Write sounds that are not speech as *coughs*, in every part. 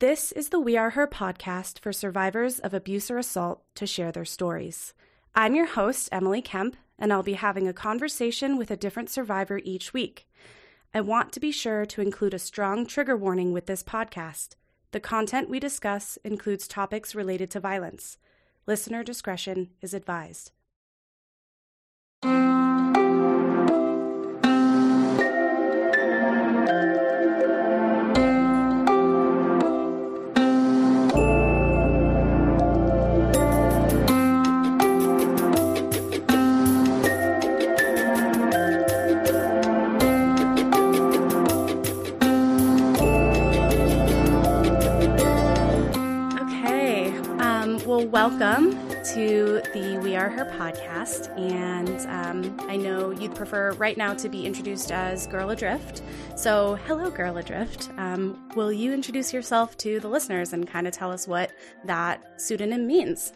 This is the We Are Her podcast for survivors of abuse or assault to share their stories. I'm your host, Emily Kemp, and I'll be having a conversation with a different survivor each week. I want to be sure to include a strong trigger warning with this podcast. The content we discuss includes topics related to violence. Listener discretion is advised. Welcome to the We Are Her podcast. And um, I know you'd prefer right now to be introduced as Girl Adrift. So, hello, Girl Adrift. Um, will you introduce yourself to the listeners and kind of tell us what that pseudonym means?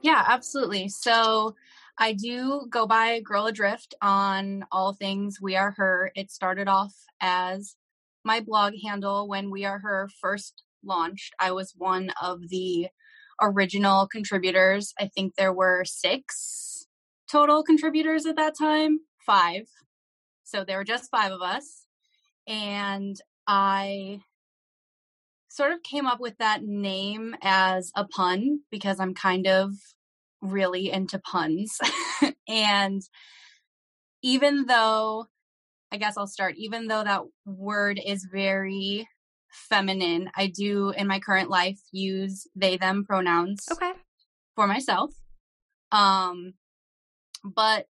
Yeah, absolutely. So I do go by Girl Adrift on all things We Are Her. It started off as my blog handle when We Are Her first launched. I was one of the original contributors. I think there were six total contributors at that time, five. So there were just five of us. And I sort of came up with that name as a pun because I'm kind of really into puns. *laughs* and even though, I guess I'll start, even though that word is very feminine, I do in my current life use they, them pronouns Okay. for myself. Um, but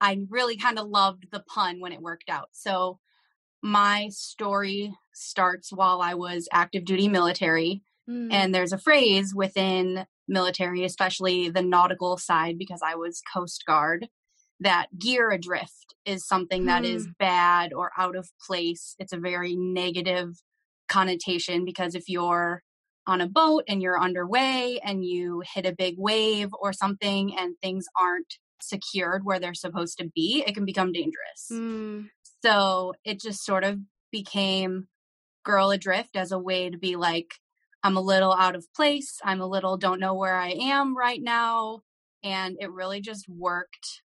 I really kind of loved the pun when it worked out. So my story starts while I was active duty military. Mm. And there's a phrase within military, especially the nautical side, because I was Coast Guard, that gear adrift is something that is bad or out of place. It's a very negative connotation because if you're on a boat and you're underway and you hit a big wave or something and things aren't secured where they're supposed to be, it can become dangerous. Mm. So it just sort of became girl adrift as a way to be like, I'm a little out of place. I'm a little don't know where I am right now. And it really just worked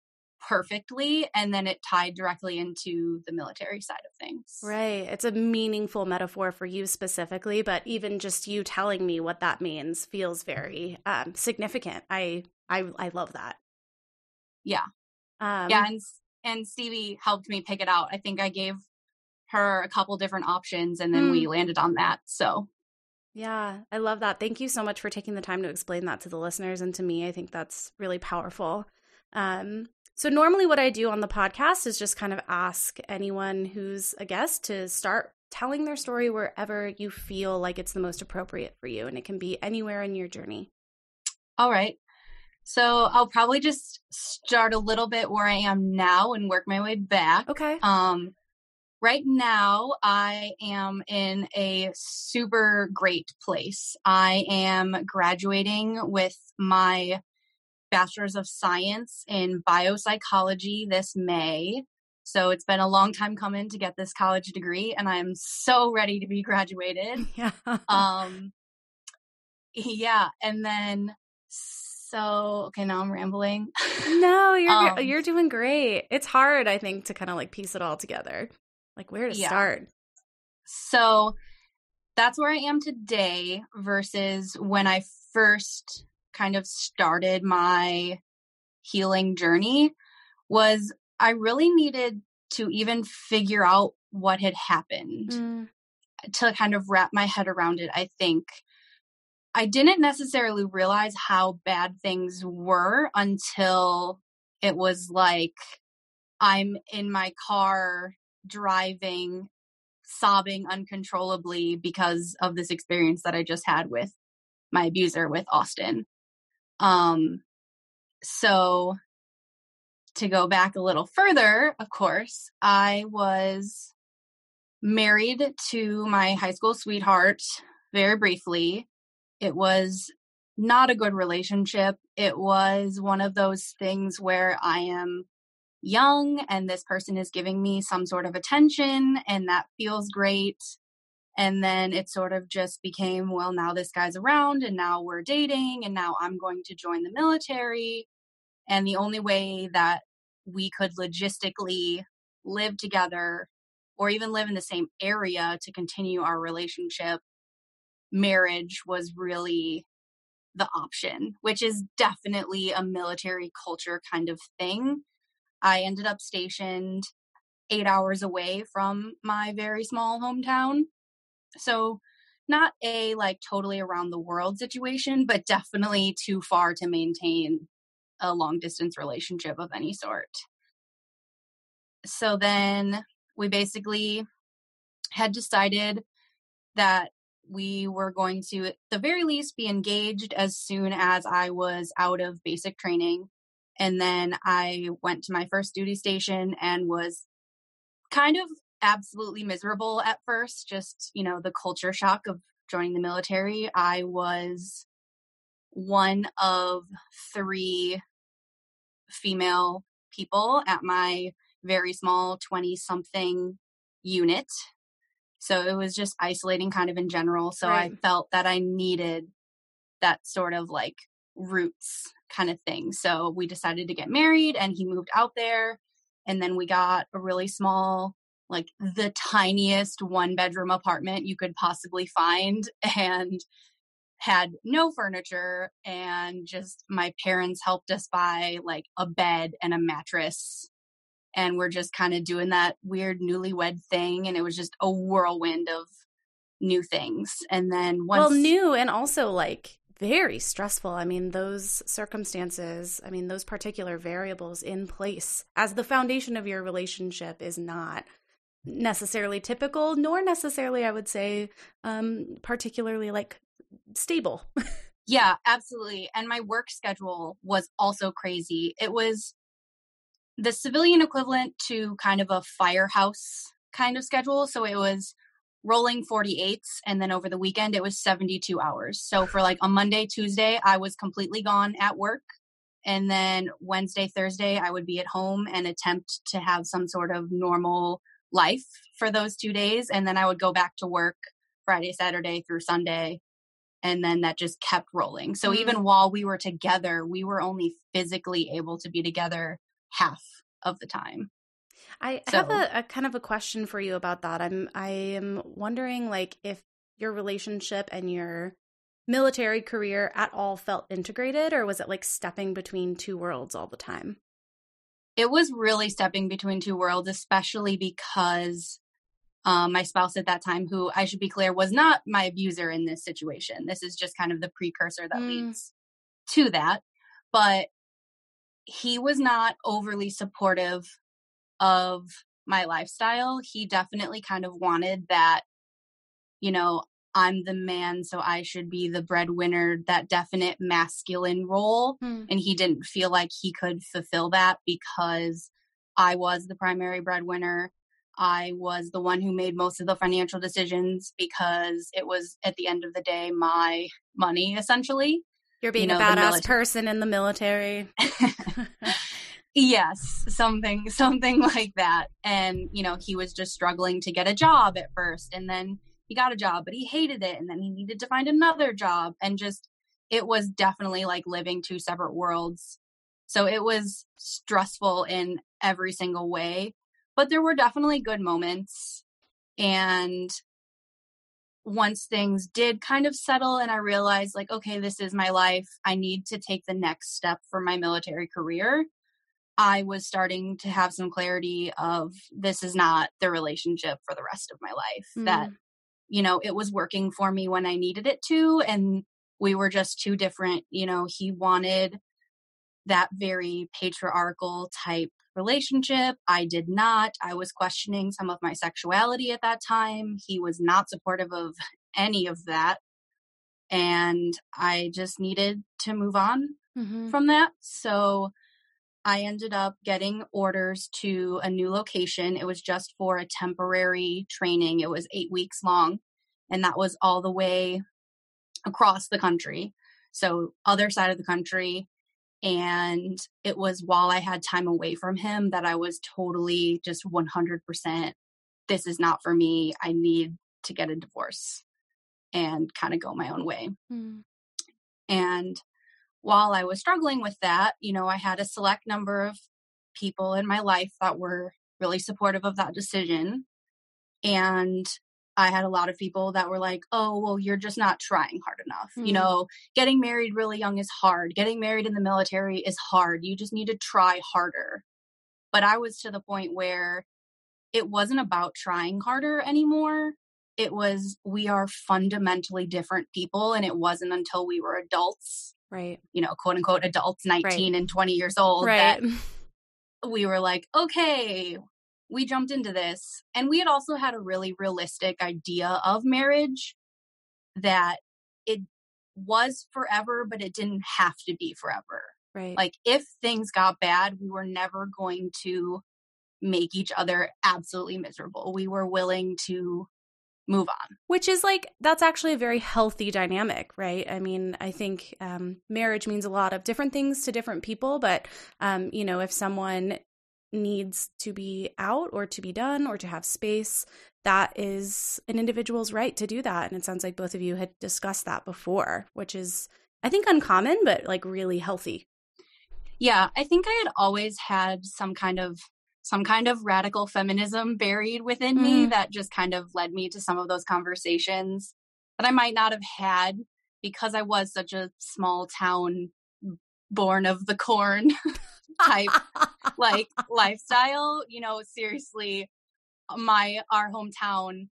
perfectly. And then it tied directly into the military side of things. Right. It's a meaningful metaphor for you specifically, but even just you telling me what that means feels very um, significant. I, I I love that. Yeah. Um, yeah. And, and Stevie helped me pick it out. I think I gave her a couple different options and then we landed on that. So Yeah, I love that. Thank you so much for taking the time to explain that to the listeners and to me. I think that's really powerful. Um, so, normally, what I do on the podcast is just kind of ask anyone who's a guest to start telling their story wherever you feel like it's the most appropriate for you. And it can be anywhere in your journey. All right. So I'll probably just start a little bit where I am now and work my way back. Okay. Um, right now, I am in a super great place. I am graduating with my Bachelor's of Science in Biopsychology this May. So it's been a long time coming to get this college degree, and I'm so ready to be graduated. *laughs* Yeah. Um, yeah, and then so okay, now I'm rambling. no, *laughs* you're um, you're doing great. It's hard, I think, to kind of like piece it all together. Like where to Yeah. start. So that's where I am today versus when I first kind of started my healing journey was I really needed to even figure out what had happened Mm, to kind of wrap my head around it, I think. I didn't necessarily realize how bad things were until it was like I'm in my car driving, sobbing uncontrollably because of this experience that I just had with my abuser, with Austin. Um, so to go back a little further, of course, I was married to my high school sweetheart very briefly. It was not a good relationship. It was one of those things where I am young and this person is giving me some sort of attention and that feels great. And then it sort of just became, well, now this guy's around and now we're dating and now I'm going to join the military. And the only way that we could logistically live together or even live in the same area to continue our relationship, marriage was really the option, which is definitely a military culture kind of thing. I ended up stationed eight hours away from my very small hometown. So, not a like totally around the world situation, but definitely too far to maintain a long distance relationship of any sort. So then we basically had decided that we were going to, at the very least, be engaged as soon as I was out of basic training. And then I went to my first duty station and was kind of absolutely miserable at first, just, you know, the culture shock of joining the military. I was one of three female people at my very small 20 something unit. So it was just isolating kind of in general. So right. I felt that I needed that sort of like roots kind of thing. So we decided to get married and he moved out there. And then we got a really small, like the tiniest one bedroom apartment you could possibly find. *laughs* And had no furniture and just my parents helped us buy like a bed and a mattress and we're just kind of doing that weird newlywed thing and it was just a whirlwind of new things and then once well new and also like very stressful i mean those circumstances i mean those particular variables in place as the foundation of your relationship is not necessarily typical nor necessarily i would say um particularly like stable *laughs* yeah absolutely and my work schedule was also crazy it was the civilian equivalent to kind of a firehouse kind of schedule. So it was rolling 48s and then over the weekend it was 72 hours. So for like a Monday, Tuesday, I was completely gone at work. And then Wednesday, Thursday, I would be at home and attempt to have some sort of normal life for those two days. And then I would go back to work Friday, Saturday through Sunday. And then that just kept rolling. So mm-hmm. even while we were together, we were only physically able to be together half of the time. I so, have a, a, kind of a question for you about that. I'm I am wondering like if your relationship and your military career at all felt integrated or was it like stepping between two worlds all the time? It was really stepping between two worlds, especially because um, my spouse at that time, who I should be clear was not my abuser in this situation. This is just kind of the precursor that mm. leads to that. But he was not overly supportive of my lifestyle. He definitely kind of wanted that, you know, I'm the man, so I should be the breadwinner, that definite masculine role. Hmm. And he didn't feel like he could fulfill that because I was the primary breadwinner. I was the one who made most of the financial decisions because it was at the end of the day my money essentially. You're being you know, a badass person in the military. *laughs* yes, something something *laughs* like that. And you know, he was just struggling to get a job at first and then he got a job, but he hated it and then he needed to find another job and just it was definitely like living two separate worlds. So it was stressful in every single way, but there were definitely good moments and once things did kind of settle and I realized, like, okay, this is my life, I need to take the next step for my military career. I was starting to have some clarity of this is not the relationship for the rest of my life. Mm. That, you know, it was working for me when I needed it to. And we were just two different, you know, he wanted that very patriarchal type relationship. I did not. I was questioning some of my sexuality at that time. He was not supportive of *laughs* any of that. And I just needed to move on mm-hmm. from that. So I ended up getting orders to a new location. It was just for a temporary training, it was eight weeks long. And that was all the way across the country. So, other side of the country and it was while I had time away from him that I was totally just 100% this is not for me. I need to get a divorce and kind of go my own way. Mm. And while I was struggling with that, you know, I had a select number of people in my life that were really supportive of that decision. And I had a lot of people that were like, oh, well, you're just not trying hard enough. Mm. You know, getting married really young is hard. Getting married in the military is hard. You just need to try harder. But I was to the point where it wasn't about trying harder anymore. It was, we are fundamentally different people. And it wasn't until we were adults, right? You know, quote unquote adults, 19 right. and 20 years old, right. that *laughs* we were like, okay, we jumped into this. And we had also had a really realistic idea of marriage that it was forever, but it didn't have to be forever. Right. Like if things got bad, we were never going to make each other absolutely miserable. We were willing to move on. Which is like, that's actually a very healthy dynamic, right? I mean, I think um, marriage means a lot of different things to different people, but, um, you know, if someone needs to be out or to be done or to have space, that is an individual's right to do that. And it sounds like both of you had discussed that before, which is, I think, uncommon, but like really healthy. Yeah, I think I had always had some kind of some kind of radical feminism buried within mm. me that just kind of led me to some of those conversations that I might not have had because I was such a small town born of the corn *laughs* type like lifestyle. You know, seriously, my our hometown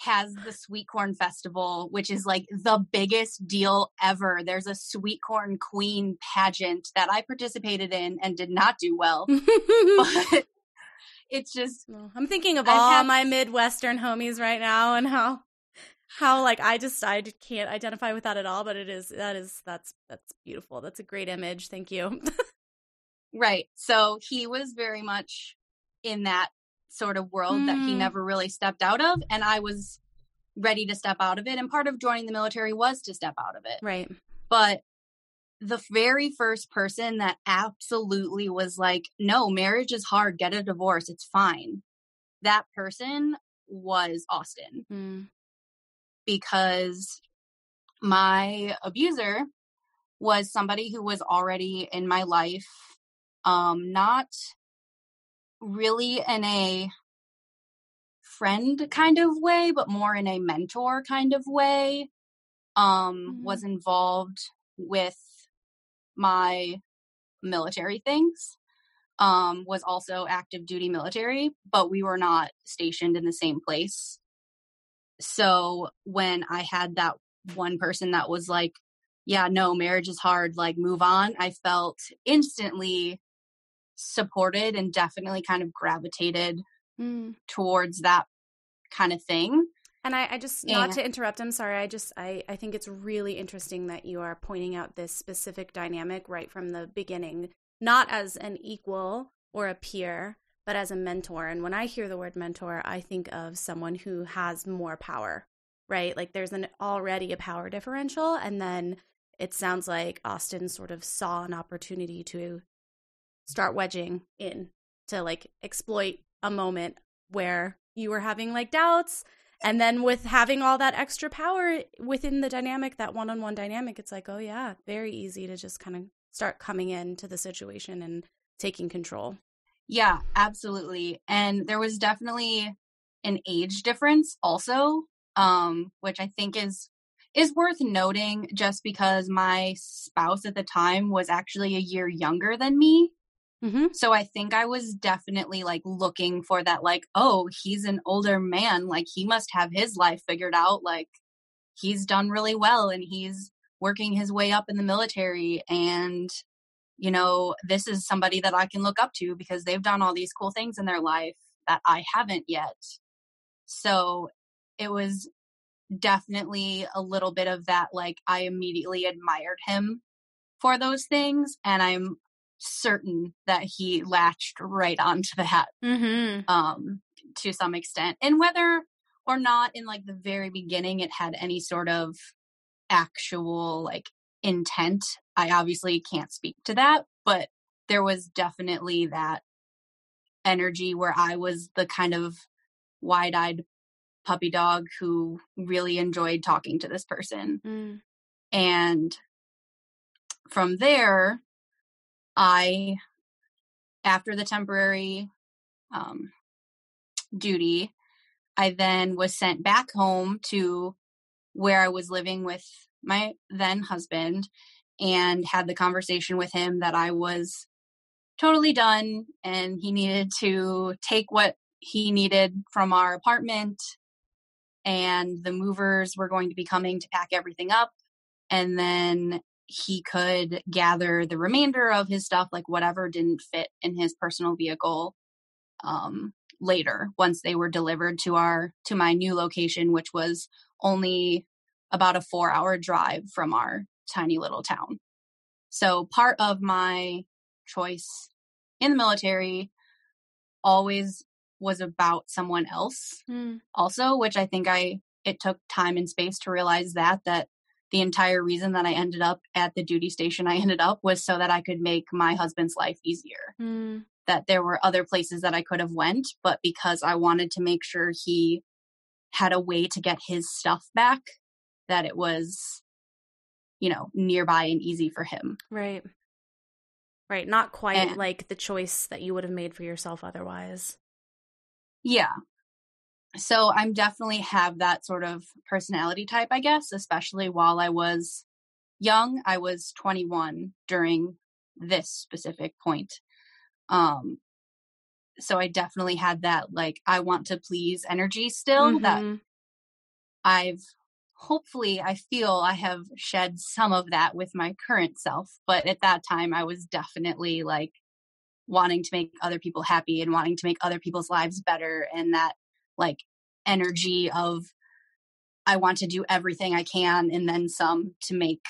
has the sweet corn festival, which is like the biggest deal ever. There's a sweet corn queen pageant that I participated in and did not do well. *laughs* *laughs* but it's just I'm thinking of all have, my Midwestern homies right now and how how like I just I can't identify with that at all, but it is that is that's that's beautiful. That's a great image. Thank you. *laughs* right. So he was very much in that sort of world mm. that he mm. never really stepped out of and I was ready to step out of it and part of joining the military was to step out of it. Right. But the very first person that absolutely was like, no, marriage is hard, get a divorce, it's fine. That person was Austin. Mm. Because my abuser was somebody who was already in my life, um, not really in a friend kind of way, but more in a mentor kind of way. Um, mm. was involved with my military things um, was also active duty military, but we were not stationed in the same place. So when I had that one person that was like, yeah, no, marriage is hard, like move on, I felt instantly supported and definitely kind of gravitated mm. towards that kind of thing. And I, I just not to interrupt. I'm sorry. I just I I think it's really interesting that you are pointing out this specific dynamic right from the beginning, not as an equal or a peer, but as a mentor. And when I hear the word mentor, I think of someone who has more power, right? Like there's an already a power differential, and then it sounds like Austin sort of saw an opportunity to start wedging in to like exploit a moment where you were having like doubts and then with having all that extra power within the dynamic that one-on-one dynamic it's like oh yeah very easy to just kind of start coming into the situation and taking control. Yeah absolutely. And there was definitely an age difference also um which i think is is worth noting just because my spouse at the time was actually a year younger than me Mm-hmm. So I think I was definitely like looking for that, like, oh, he's an older man. Like, he must have his life figured out. Like, he's done really well and he's working his way up in the military. And, you know, this is somebody that I can look up to because they've done all these cool things in their life that I haven't yet. So it was definitely a little bit of that, like, I immediately admired him for those things. And I'm certain that he latched right onto that mm-hmm. um, to some extent. And whether or not in like the very beginning it had any sort of actual like intent, I obviously can't speak to that, but there was definitely that energy where I was the kind of wide eyed puppy dog who really enjoyed talking to this person. Mm. And from there, I, after the temporary um, duty, I then was sent back home to where I was living with my then husband and had the conversation with him that I was totally done and he needed to take what he needed from our apartment and the movers were going to be coming to pack everything up and then he could gather the remainder of his stuff like whatever didn't fit in his personal vehicle um, later once they were delivered to our to my new location which was only about a 4 hour drive from our tiny little town so part of my choice in the military always was about someone else Mm. also which i think i it took time and space to realize that that the entire reason that i ended up at the duty station i *laughs* ended up was so that i could make my husband's life easier Mm. that there were other places that i could have went but because i wanted to make sure he had a way to get his stuff back that it was you know nearby and easy for him Right. Right. Not quite And- like the choice that you would have made for yourself otherwise. Yeah. So I'm definitely have that sort of personality type, I guess, especially while I was young. I was 21 during this specific point. Um so I definitely had that like I want to please energy still that Mhm. I've hopefully I feel I have shed some of that with my current self, but at that time I was definitely like wanting to make other people happy and wanting to make other people's lives better and that like energy of I want to do everything I can and then some to make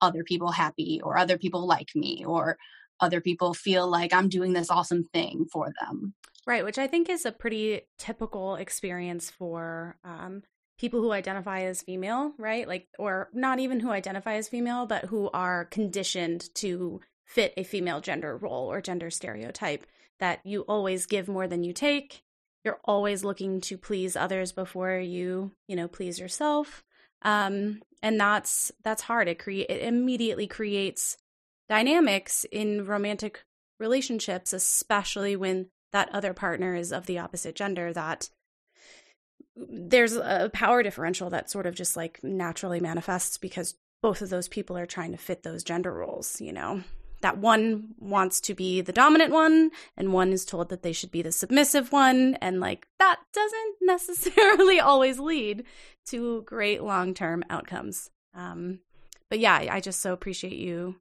other people happy or other people like me or other people feel like I'm doing this awesome thing for them. Right, which I think is a pretty typical experience for um, people who identify as female, right? Like, or not even who identify as female, but who are conditioned to fit a female gender role or gender stereotype that you always give more than you take. You're always looking to please others before you, you know, please yourself. Um, and that's that's hard. It create it immediately creates dynamics in romantic relationships, especially when that other partner is of the opposite gender that there's a power differential that sort of just like naturally manifests because both of those people are trying to fit those gender roles, you know. That one wants to be the dominant one and one is told that they should be the submissive one and like that doesn't *laughs* necessarily always lead to great long-term outcomes. Um but yeah, I just so appreciate you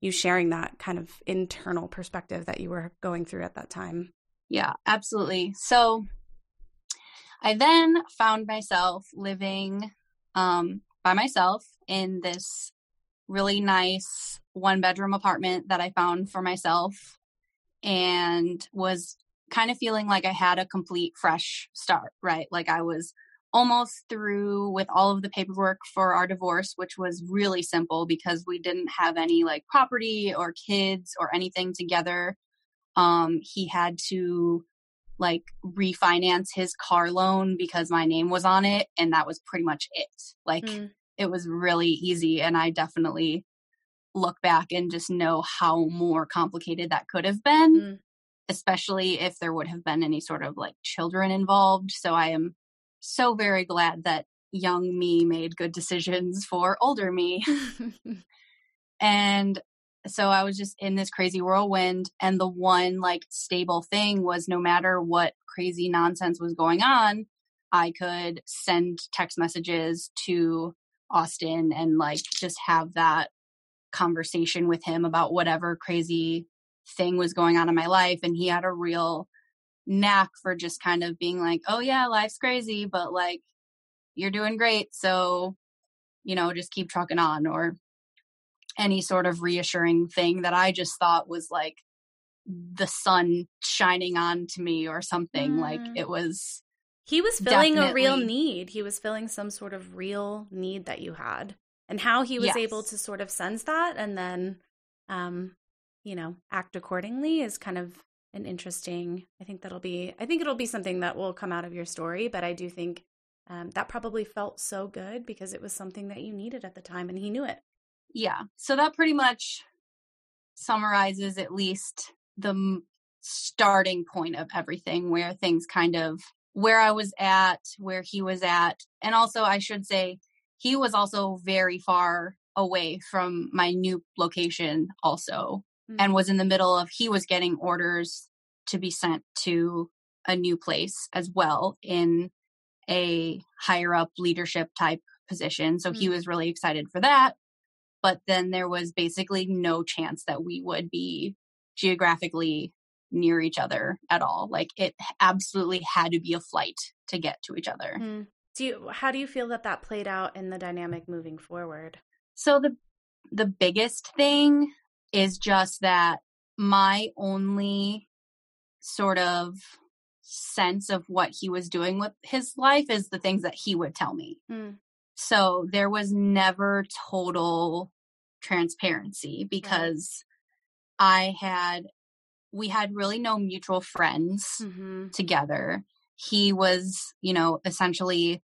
you sharing that kind of internal perspective that you were going through at that time. Yeah, absolutely. So I then found myself living um, by myself in this really nice one bedroom apartment that I found for myself and was kind of feeling like I had a complete fresh start, right? Like I was almost through with all of the paperwork for our divorce, which was really simple because we didn't have any like property or kids or anything together. Um, he had to like refinance his car loan because my name was on it, and that was pretty much it. Like Mm. It was really easy, and I definitely look back and just know how more complicated that could have been, Mm. especially if there would have been any sort of like children involved. So I am so very glad that young me made good decisions for older me. *laughs* And so I was just in this crazy whirlwind. And the one like stable thing was no matter what crazy nonsense was going on, I could send text messages to Austin and like just have that conversation with him about whatever crazy thing was going on in my life. And he had a real knack for just kind of being like, oh, yeah, life's crazy, but like you're doing great. So, you know, just keep trucking on or any sort of reassuring thing that I just thought was like the sun shining on to me or something. Like Mm. it was, he was filling a real need. He was filling some sort of real need that you had. And how he was able to sort of sense that and then um you know, act accordingly is kind of an interesting I think that'll be I think it'll be something that will come out of your story, but I do think um, that probably felt so good because it was something that you needed at the time and he knew it. Yeah. So that pretty much summarizes at least the starting point of everything where things kind of where I was at, where he was at. And also, I should say, he was also very far away from my new location, also, mm-hmm. and was in the middle of, he was getting orders to be sent to a new place as well in a higher up leadership type position. So mm-hmm. he was really excited for that. But then there was basically no chance that we would be geographically near each other at all. Like it absolutely had to be a flight to get to each other. Mm-hmm. Do you, how do you feel that that played out in the dynamic moving forward? So the the biggest thing is just that my only sort of sense of what he was doing with his life is the things that he would tell me. Mm. So there was never total transparency because. I had, we had really no mutual friends mm-hmm. together. He was, you know, essentially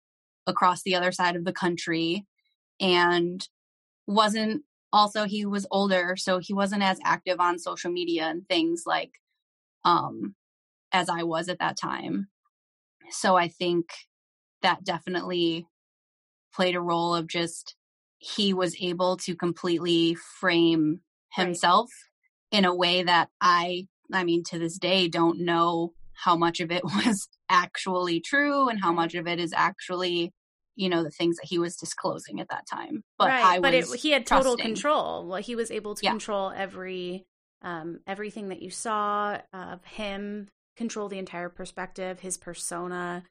across the other side of the country and wasn't also he was older so he wasn't as active on social media and things like um as I was at that time. So I think that definitely played a role of just he was able to completely frame himself right. in a way that I I mean to this day don't know how much of it *laughs* was actually true and how much of it is actually you know the things that he was disclosing at that time but right. I but it, he had total trusting. control well he was able to yeah. control every um everything that you saw of him control the entire perspective, his persona.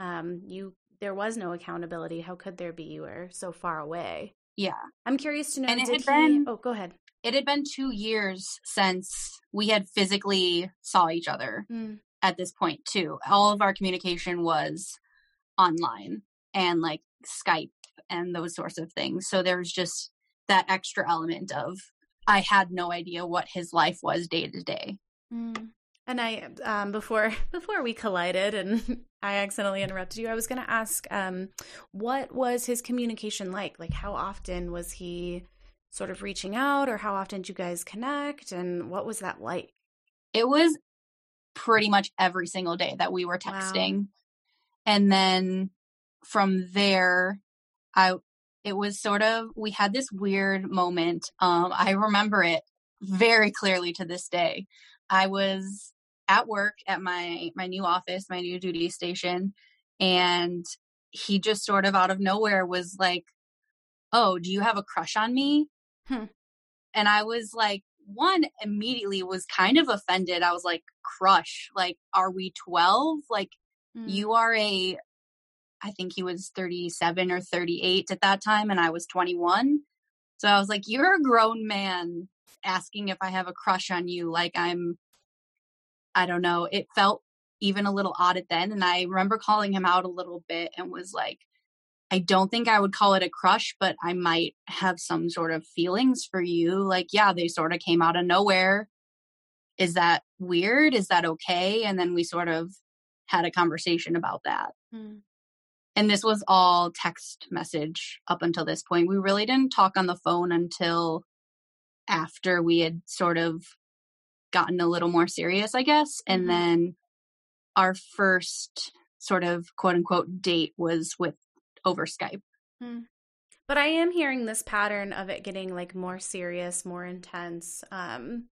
Um, you there was no accountability. How could there be? You were so far away. Yeah. I'm curious to know and it had he... been, oh go ahead. It had been two years since we had physically saw each other mm. at this point too. All of our communication was online and like Skype and those sorts of things. So there was just that extra element of I had no idea what his life was day to day. Mm. And I, um, before *laughs* before we collided and *laughs* I accidentally interrupted you, I was going to ask, um, what was his communication like? Like, how often was he sort of reaching out, or how often did you guys connect, and what was that like? It was pretty much every single day that we were texting, wow. and then from there, I it was sort of we had this weird moment. Um, I remember it very clearly to this day. I was at work at my my new office, my new duty station, and he just sort of out of nowhere was like, "Oh, do you have a crush on me?" Hmm. And I was like, one immediately was kind of offended. I was like, "Crush? Like, are we twelve? Like, hmm. you are a, I think he was 37 or 38 at that time, and I was 21. So I was like, You're a grown man asking if I have a crush on you. Like I'm I don't know, it felt even a little odd at then. And I remember calling him out a little bit and was like, I don't think I would call it a crush, but I might have some sort of feelings for you. Like, yeah, they sort of came out of nowhere. Is that weird? Is that okay? And then we sort of had a conversation about that. Hmm. And this was all text message up until this point. We really didn't talk on the phone until after we had sort of gotten a little more serious, I guess. And mm-hmm. then our first sort of quote unquote date was with over Skype. Hmm. But I am hearing this pattern of it getting like more serious, more intense, um,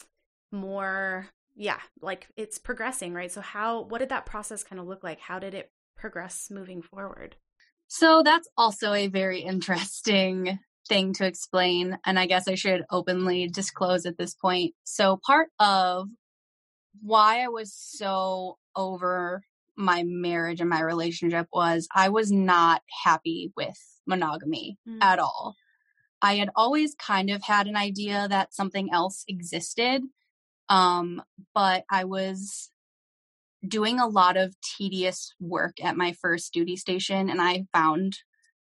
more, yeah, like it's progressing, right? So, how, what did that process kind of look like? How did it progress moving forward? So, that's also a very interesting thing to explain, and I guess I should openly disclose at this point. So, part of why I was so over my marriage and my relationship was I was not happy with monogamy mm. at all. I had always kind of had an idea that something else existed, um, but I was doing a lot of tedious work at my first duty station, and I found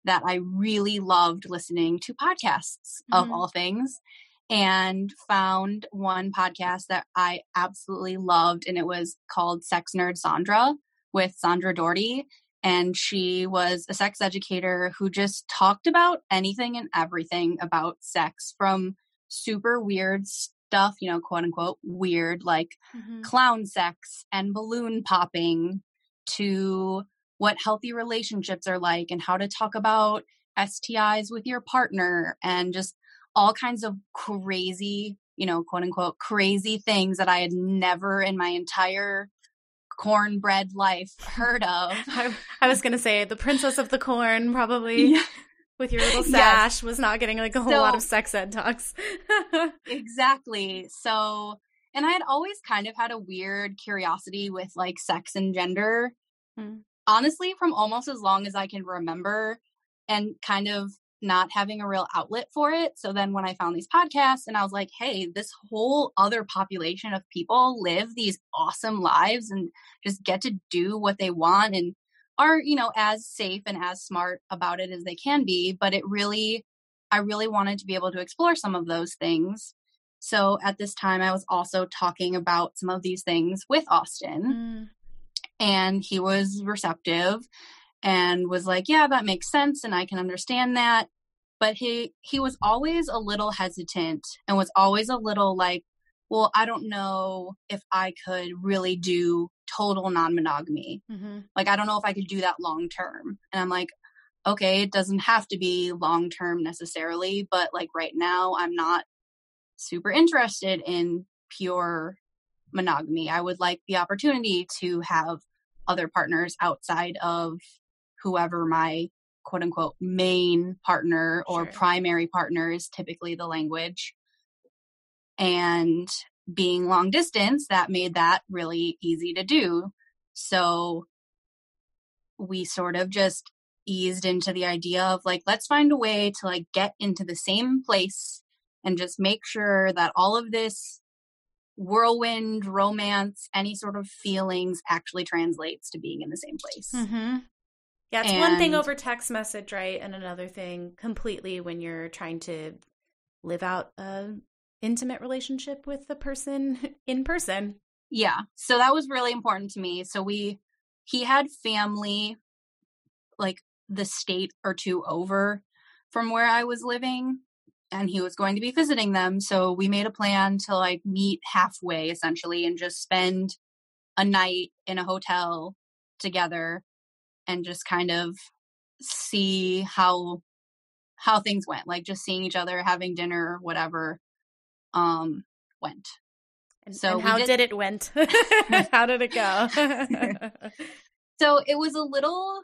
that I really loved listening to podcasts mm-hmm. of all things and found one podcast that I absolutely loved and it was called Sex Nerd Sandra with Sandra Daugherty and she was a sex educator who just talked about anything and everything about sex from super weird stuff, you know, quote unquote weird, like mm-hmm. clown sex and balloon popping, to what healthy relationships are like and how to talk about STIs with your partner and just all kinds of crazy, you know, quote unquote, crazy things that I had never in my entire cornbread life heard of. *laughs* I, I was going to say the princess of the corn, probably. *laughs* Yeah. With your little sash, yes. was not getting like a whole so, lot of sex ed talks. *laughs* exactly. So, and I had always kind of had a weird curiosity with like sex and gender. Hmm. Honestly, from almost as long as I can remember, and kind of not having a real outlet for it. So then when I found these podcasts and I was like, hey, this whole other population of people live these awesome lives and just get to do what they want and are, you know, as safe and as smart about it as they can be. But it really, I really wanted to be able to explore some of those things. So at this time, I was also talking about some of these things with Austin. Mm. And he was receptive and was like, "Yeah, that makes sense and I can understand that." But he he was always a little hesitant and was always a little like, "Well, I don't know if I could really do total non-monogamy. Mm-hmm. Like I don't know if I could do that long term." And I'm like, "Okay, it doesn't have to be long term necessarily, but like right now I'm not super interested in pure monogamy. I would like the opportunity to have other partners outside of whoever my quote unquote main partner or sure. primary partner is typically the language. And being long distance, that made that really easy to do. So we sort of just eased into the idea of like, let's find a way to like get into the same place and just make sure that all of this whirlwind romance any sort of feelings actually translates to being in the same place mm-hmm. Yeah, it's and, one thing over text message, right? And another thing completely when you're trying to live out a intimate relationship with the person *laughs* in person. Yeah. So that was really important to me. So we he had family like the state or two over from where I was living and he was going to be visiting them. So we made a plan to like meet halfway essentially and just spend a night in a hotel together and just kind of see how how things went like just seeing each other having dinner whatever um went and so and how did... did it went *laughs* *laughs* how did it go *laughs* so it was a little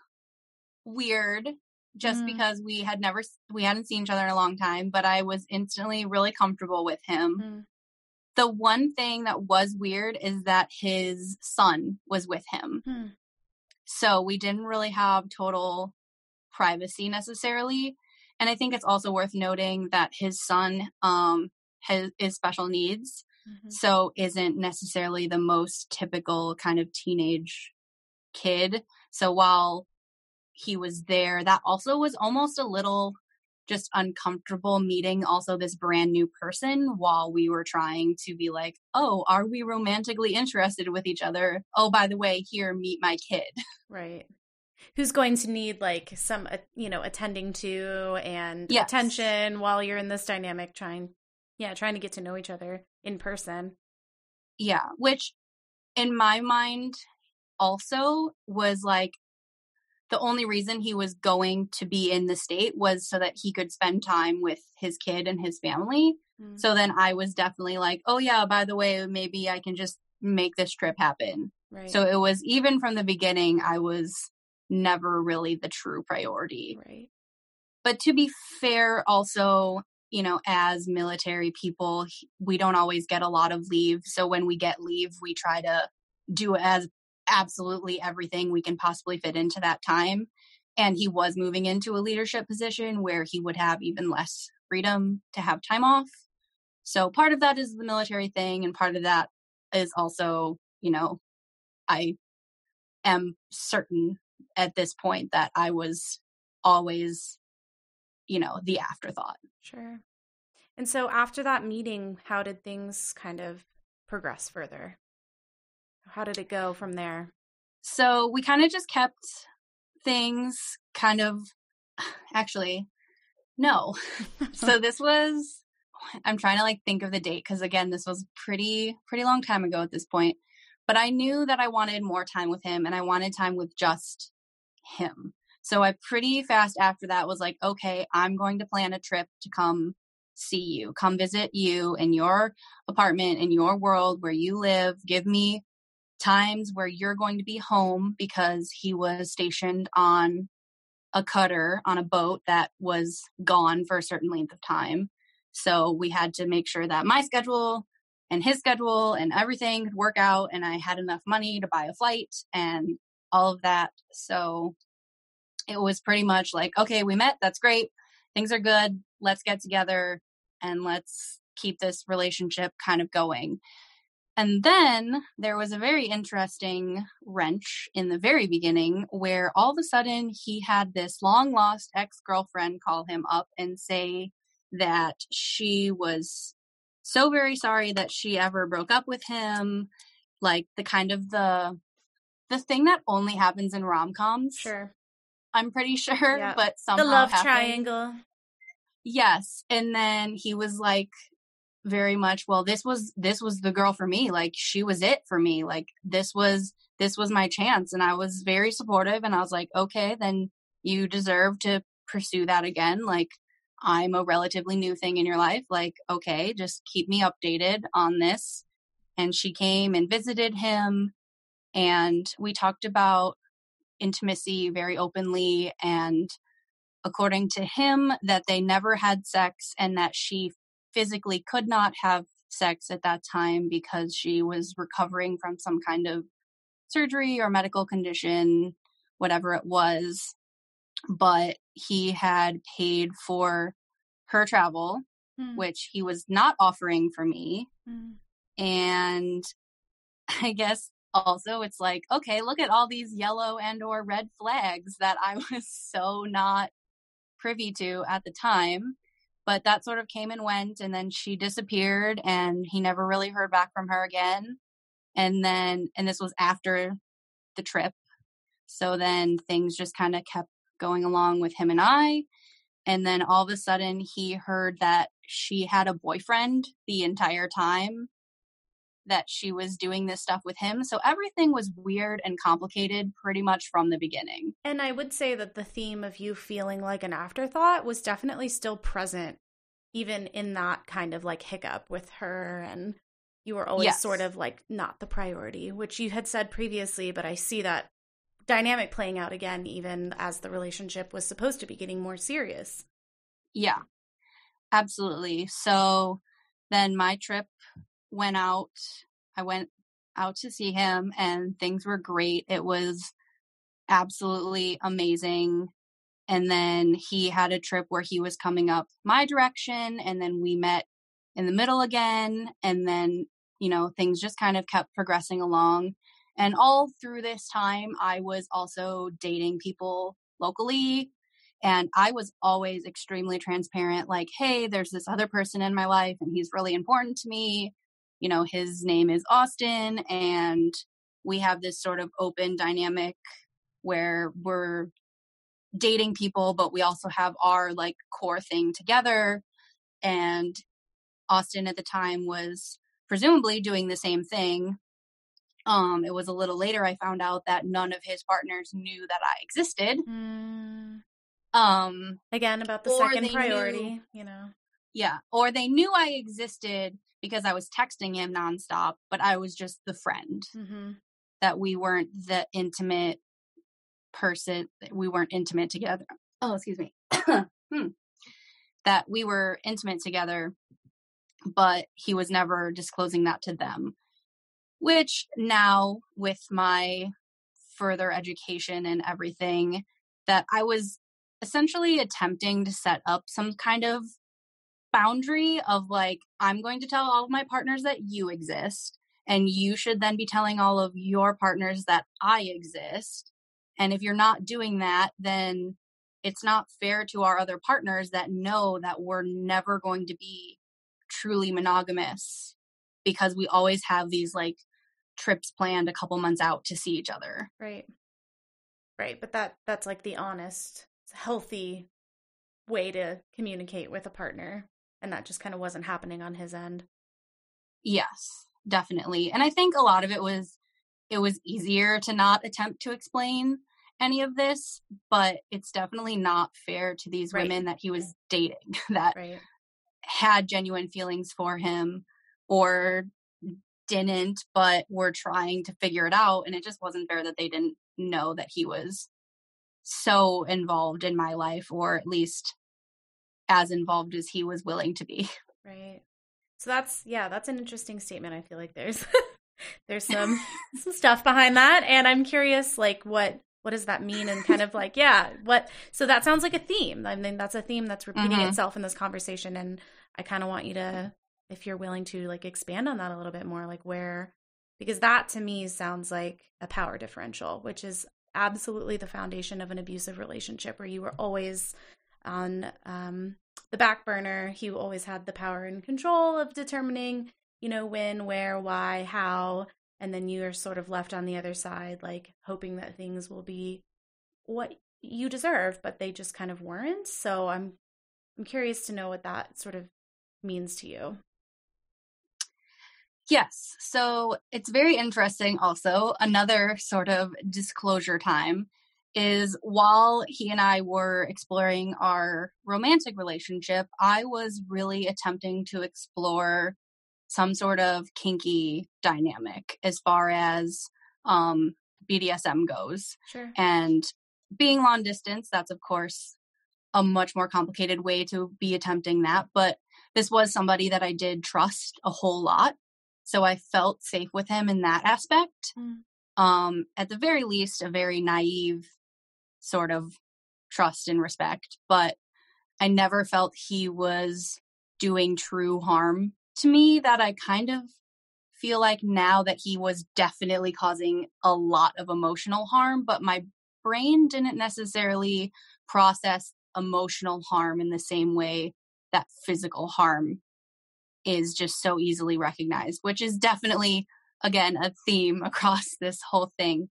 weird just mm. because we had never we hadn't seen each other in a long time but i was instantly really comfortable with him mm. the one thing that was weird is that his son was with him mm. So we didn't really have total privacy necessarily. And I think it's also worth noting that his son um, has is special needs, mm-hmm. so isn't necessarily the most typical kind of teenage kid. So while he was there, that also was almost a little just uncomfortable meeting also this brand new person while we were trying to be like, oh, are we romantically interested with each other? Oh, by the way, here, meet my kid. *laughs* Right. Who's going to need like some, uh, you know, attending to and yes. attention while you're in this dynamic trying, yeah, trying to get to know each other in person. Yeah. Which in my mind also was like the only reason he was going to be in the state was so that he could spend time with his kid and his family. Mm. So then I was definitely like, oh, yeah, by the way, maybe I can just make this trip happen. Right. So it was even from the beginning, I was never really the true priority. Right. But to be fair, also, you know, as military people, we don't always get a lot of leave. So when we get leave, we try to do as absolutely everything we can possibly fit into that time. And he was moving into a leadership position where he would have even less freedom to have time off. So part of that is the military thing, and part of that is also, you know, I am certain at this point that I was always, you know, the afterthought. Sure. And so after that meeting, how did things kind of progress further? How did it go from there? So we kind of just kept things kind of *sighs* actually no. *laughs* *laughs* so this was I'm trying to like think of the date cuz again this was pretty pretty long time ago at this point. But I knew that I wanted more time with him and I wanted time with just him. So I pretty fast after that was like, okay, I'm going to plan a trip to come see you, come visit you in your apartment, in your world where you live. Give me times where you're going to be home because he was stationed on a cutter on a boat that was gone for a certain length of time. So we had to make sure that my schedule and his schedule and everything could work out and I had enough money to buy a flight and all of that. So it was pretty much like, okay, we met, that's great. Things are good. Let's get together and let's keep this relationship kind of going. And then there was a very interesting wrench in the very beginning where all of a sudden he had this long lost ex girlfriend call him up and say that she was so very sorry that she ever broke up with him. Like the kind of the the thing that only happens in rom coms. Sure. I'm pretty *laughs* sure, yep. but somehow the love happened. triangle. Yes, and then he was like, very much well this was this was the girl for me like she was it for me like this was this was my chance and i was very supportive and i was like okay then you deserve to pursue that again like i'm a relatively new thing in your life like okay just keep me updated on this and she came and visited him and we talked about intimacy very openly and according to him that they never had sex and that she physically could not have sex at that time because she was recovering from some kind of surgery or medical condition, whatever it was. But he had paid for her travel, mm. which he was not offering for me. Mm. And *laughs* I guess also it's like, okay, look at all these yellow and or red flags that I *laughs* was so not privy to at the time but that sort of came and went and then she disappeared and he never really heard back from her again. And then and this was after the trip. So then things just kind of kept going along with him and i and then all of a sudden he heard that she had a boyfriend the entire time that she was doing this stuff with him. So everything was weird and complicated pretty much from the beginning. And I would say that the theme of you feeling like an afterthought was definitely still present, even in that kind of like hiccup with her. And you were always yes. sort of like not the priority, which you had said previously, but I see that dynamic playing out again, even as the relationship was supposed to be getting more serious. Yeah, absolutely. So then my trip went out. I went out to see him and things were great. It was absolutely amazing. And then he had a trip where he was coming up my direction and then we met in the middle again. And then, you know, things just kind of kept progressing along. And all through this time, I was also dating people locally. And I was always extremely transparent like, hey, there's this other person in my life and he's really important to me you know, his name is Austin and we have this sort of open dynamic where we're dating people, but we also have our like core thing together. And Austin at the time was presumably doing the same thing. Um, it was a little later I found out that none of his partners knew that I existed. Mm. Um, again, about the second priority, knew, you know. Yeah, or they knew I existed, because I was texting him nonstop, but I was just the friend. Mm-hmm. That we weren't the intimate person. We weren't intimate together. Oh, excuse me. *coughs* hmm. That we were intimate together, but he was never disclosing that to them. Which now, with my further education and everything, that I was essentially attempting to set up some kind of boundary of like, I'm going to tell all of my partners that you exist, and you should then be telling all of your partners that I exist. And if you're not doing that, then it's not fair to our other partners that know that we're never going to be truly monogamous because we always have these like trips planned a couple months out to see each other. Right. Right, but that that's like the honest, healthy way to communicate with a partner and that just kind of wasn't happening on his end. Yes, definitely. And I think a lot of it was it was easier to not attempt to explain any of this, but it's definitely not fair to these right. women that he was dating *laughs* that right. had genuine feelings for him or didn't, but were trying to figure it out. And it just wasn't fair that they didn't know that he was so involved in my life, or at least as involved as he was willing to be. *laughs* Right. So that's yeah, that's an interesting statement. I feel like there's *laughs* there's some *laughs* some stuff behind that and I'm curious like what what does that mean and kind of like yeah, what so that sounds like a theme. I mean that's a theme that's repeating mm-hmm. itself in this conversation and I kind of want you to if you're willing to like expand on that a little bit more like where because that to me sounds like a power differential, which is absolutely the foundation of an abusive relationship where you were always on um, the back burner. He always had the power and control of determining, you know, when, where, why, how, and then you are sort of left on the other side, like hoping that things will be what you deserve, but they just kind of weren't. So I'm I'm curious to know what that sort of means to you. Yes. So it's very interesting also. Another sort of disclosure time is while he and I were exploring our romantic relationship, I was really attempting to explore some sort of kinky dynamic as far as um, BDSM goes. Sure. And being long distance, that's of course a much more complicated way to be attempting that. But this was somebody that I did trust a whole lot. So I felt safe with him in that aspect. Mm. Um, at the very least, a very naive sort of trust and respect, but I never felt he was doing true harm to me that I kind of feel like now that he was definitely causing a lot of emotional harm, but my brain didn't necessarily process emotional harm in the same way that physical harm is just so easily recognized, which is definitely, again, a theme *laughs* across this whole thing.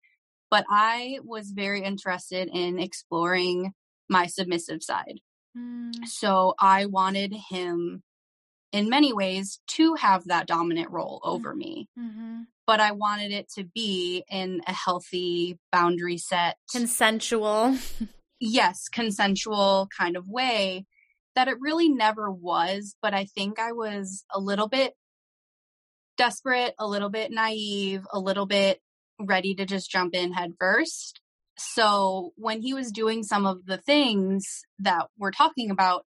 But I was very interested in exploring my submissive side. Mm. So I wanted him, in many ways, to have that dominant role over mm. me. Mm-hmm. But I wanted it to be in a healthy, boundary set, consensual. *laughs* yes, consensual kind of way that it really never was, but I think I was a little bit desperate, a little bit naive, a little bit ready to just jump in head first. So when he was doing some of the things that we're talking about,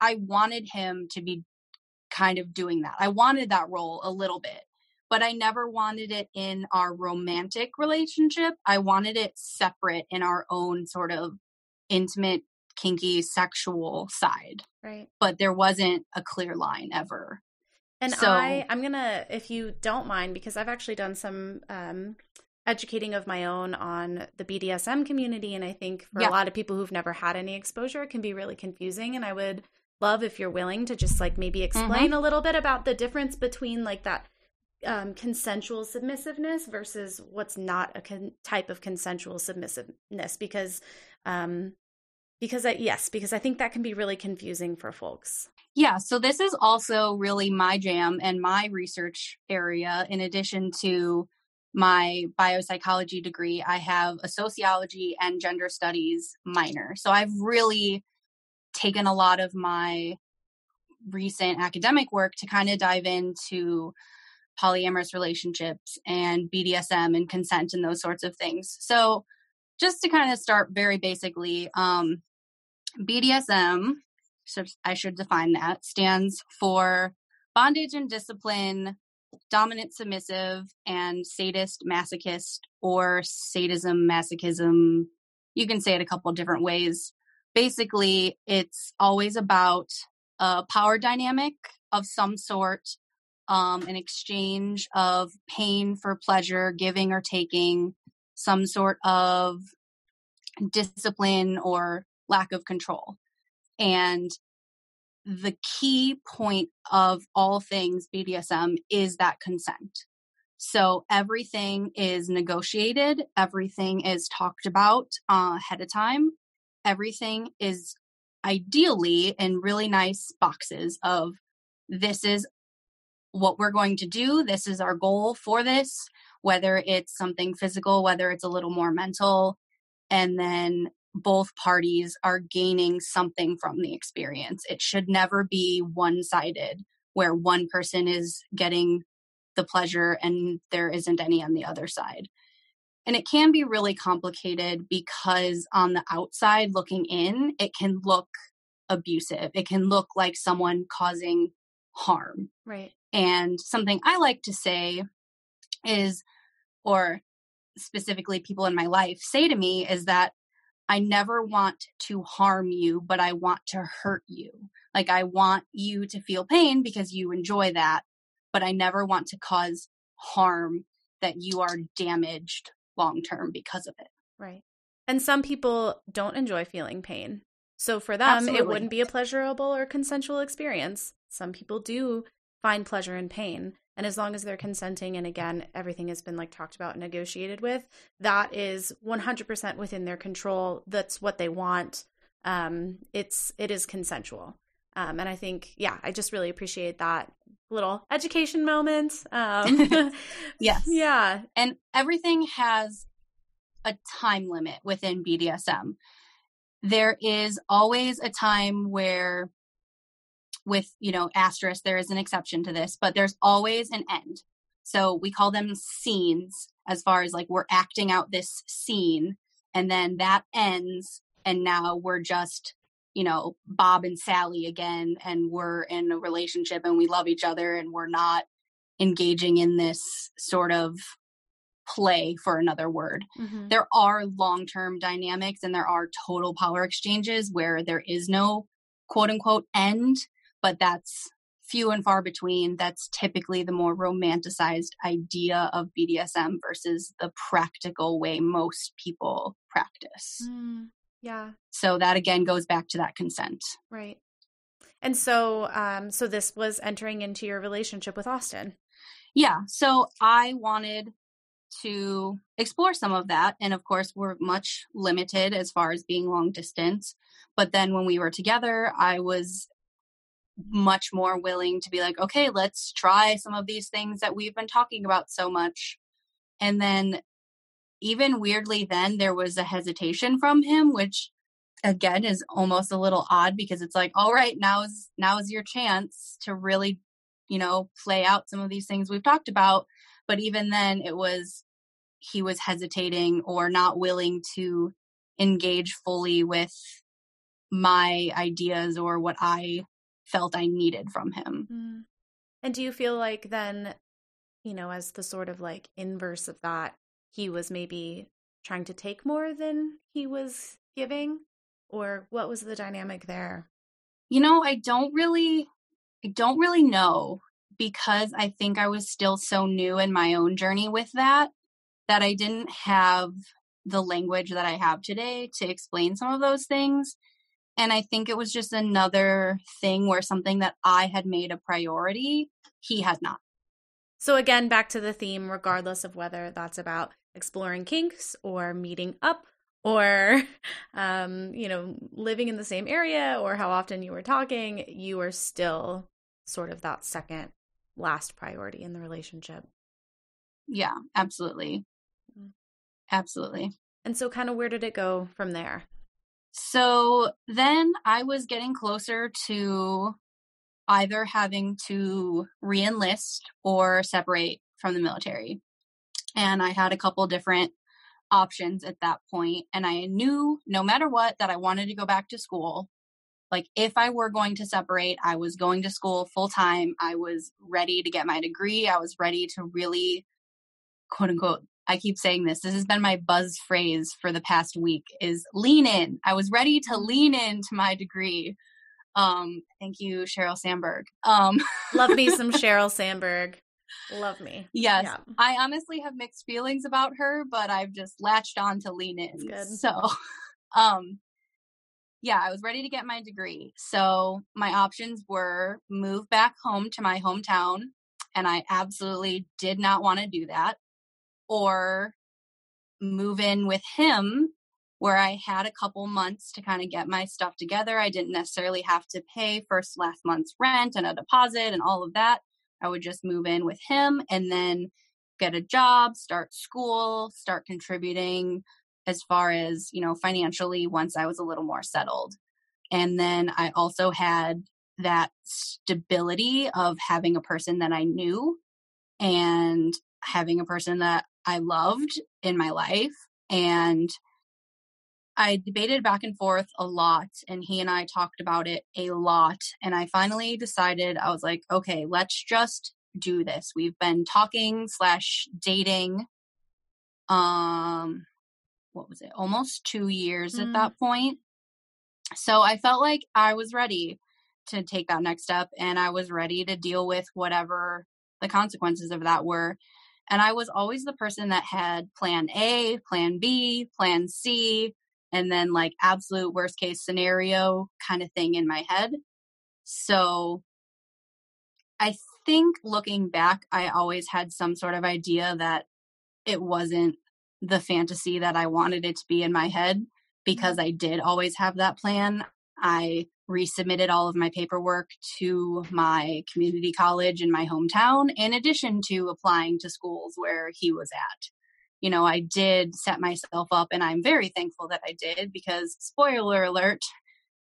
I wanted him to be kind of doing that. I wanted that role a little bit, but I never wanted it in our romantic relationship. I wanted it separate in our own sort of intimate kinky sexual side. Right. But there wasn't a clear line ever. And so, I I'm going to if you don't mind because I've actually done some um educating of my own on the BDSM community and I think for yeah. a lot of people who've never had any exposure it can be really confusing and I would love if you're willing to just like maybe explain mm-hmm. a little bit about the difference between like that um, consensual submissiveness versus what's not a con- type of consensual submissiveness because um, because I, yes because i think that can be really confusing for folks yeah so this is also really my jam and my research area in addition to my biopsychology degree i have a sociology and gender studies minor so i've really taken a lot of my recent academic work to kind of dive into polyamorous relationships and BDSM and consent and those sorts of things. So just to kind of start very basically, um, BDSM, so I should define that, stands for bondage and discipline, dominant submissive, and sadist masochist or sadism masochism. You can say it a couple different ways. Basically, it's always about a power dynamic of some sort, um, an exchange of pain for pleasure, giving or taking, some sort of discipline or lack of control. And the key point of all things BDSM is that consent. So everything is negotiated, everything is talked about uh, ahead of time. Everything is ideally in really nice boxes of this is what we're going to do, this is our goal for this, whether it's something physical, whether it's a little more mental, and then both parties are gaining something from the experience. It should never be one sided where one person is getting the pleasure and there isn't any on the other side. And it can be really complicated because on the outside looking in, it can look abusive. It can look like someone causing harm. Right. And something I like to say is, or specifically people in my life say to me, is that I never want to harm you, but I want to hurt you. Like I want you to feel pain because you enjoy that, but I never want to cause harm that you are damaged long term because of it. Right. And some people don't enjoy feeling pain. So for them, Absolutely. it wouldn't be a pleasurable or consensual experience. Some people do find pleasure in pain. And as long as they're consenting, and again, everything has been like talked about and negotiated with, that is 100% within their control. That's what they want. Um, it's it is consensual. Um, and I think, yeah, I just really appreciate that little education moment. Um, *laughs* *laughs* yes. Yeah. And everything has a time limit within BDSM. There is always a time where, with, you know, asterisk, there is an exception to this, but there's always an end. So we call them scenes as far as like we're acting out this scene and then that ends and now we're just you know, Bob and Sally again, and we're in a relationship and we love each other and we're not engaging in this sort of play for another word. Mm-hmm. There are long term dynamics and there are total power exchanges where there is no quote unquote end, but that's few and far between. That's typically the more romanticized idea of BDSM versus the practical way most people practice. Mm. Yeah. So that again goes back to that consent. Right. And so um so this was entering into your relationship with Austin. Yeah. So I wanted to explore some of that and of course we're much limited as far as being long distance. But then when we were together, I was much more willing to be like, okay, let's try some of these things that we've been talking about so much. And then even weirdly then there was a hesitation from him which again is almost a little odd because it's like all right now is now is your chance to really you know play out some of these things we've talked about but even then it was he was hesitating or not willing to engage fully with my ideas or what i felt i needed from him. Mm. and do you feel like then you know as the sort of like inverse of that he was maybe trying to take more than he was giving? Or what was the dynamic there? You know i don't really i don't really know because i think i was still so new in my own journey with that that i didn't have the language that i have today to explain some of those things and i think it was just another thing where something that i had made a priority he had not. So again back to the theme regardless of whether that's about exploring kinks or meeting up or *laughs* um, you know living in the same area or how often you were talking you are still sort of that second last priority in the relationship. Yeah absolutely. Mm. absolutely. And so kind of where did it go from there so then i was getting closer to either having to reenlist or separate from the military and I had a couple different options at that point and I knew no matter what that I wanted to go back to school. Like if I were going to separate, I was going to school full time. I was ready to get my degree. I was ready to really quote unquote I keep saying this. This has been my buzz phrase for the past week is lean in. I was ready to lean into my degree. Um, thank you, Sheryl Sandberg. Um, Love me some *laughs* Sheryl Sandberg. Love me. Yes. Yeah. I honestly have mixed feelings about her, but I've just latched on to lean in. So, *laughs* um, yeah, I was ready to get my degree. So my options were move back home to my hometown and I absolutely did not want to do that, or move in with him where I had a couple months to kind of get my stuff together. I didn't necessarily have to pay first last month's rent and a deposit and all of that. I would just move in with him and then get a job, start school, start contributing as far as, you know, financially once I was a little more settled. And then I also had that stability of having a person that I knew and having a person that I loved in my life. And I debated back and forth a lot, and he and I talked about it a lot. And I finally decided, I was like, okay, let's just do this. We've been talking slash dating, um, what was it, almost two years mm. at that point. So I felt like I was ready to take that next step and I was ready to deal with whatever the consequences of that were. And I was always the person that had plan A, plan B, plan C, and then like absolute worst case scenario kind of thing in my head. So I think looking back, I always had some sort of idea that it wasn't the fantasy that I wanted it to be in my head mm-hmm. because I did always have that plan. I resubmitted all of my paperwork to my community college in my hometown, in addition to applying to schools where he was at. You know, I did set myself up, and I'm very thankful that I did because, spoiler alert,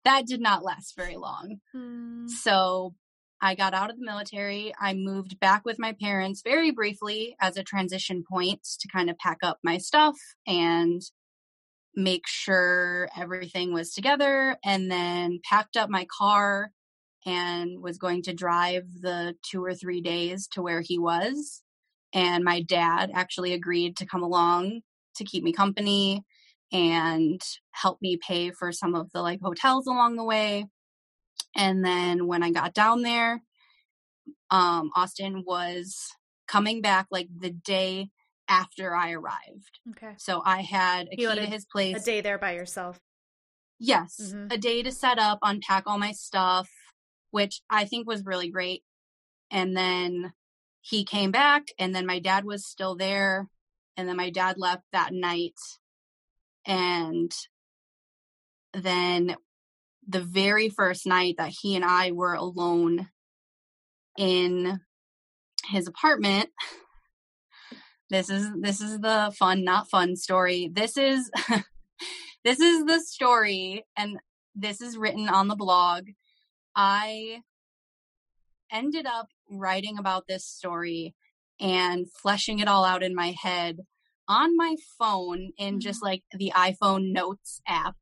that did not last very long. Hmm. So I got out of the military. I moved back with my parents very briefly as a transition point to kind of pack up my stuff and make sure everything was together and then packed up my car and was going to drive the two or three days to where he was. And my dad actually agreed to come along to keep me company and help me pay for some of the like hotels along the way. And then when I got down there, um, Austin was coming back like the day after I arrived. Okay. So I had a you key to his place. A day there by yourself. Yes. Mm-hmm. A day to set up, unpack all my stuff, which I think was really great. And then he came back and then my dad was still there and then my dad left that night and then the very first night that he and I were alone in his apartment this is this is the fun not fun story. This is *laughs* this is the story and this is written on the blog. I ended up writing about this story and fleshing it all out in my head on my phone in just mm-hmm. like the iPhone Notes app,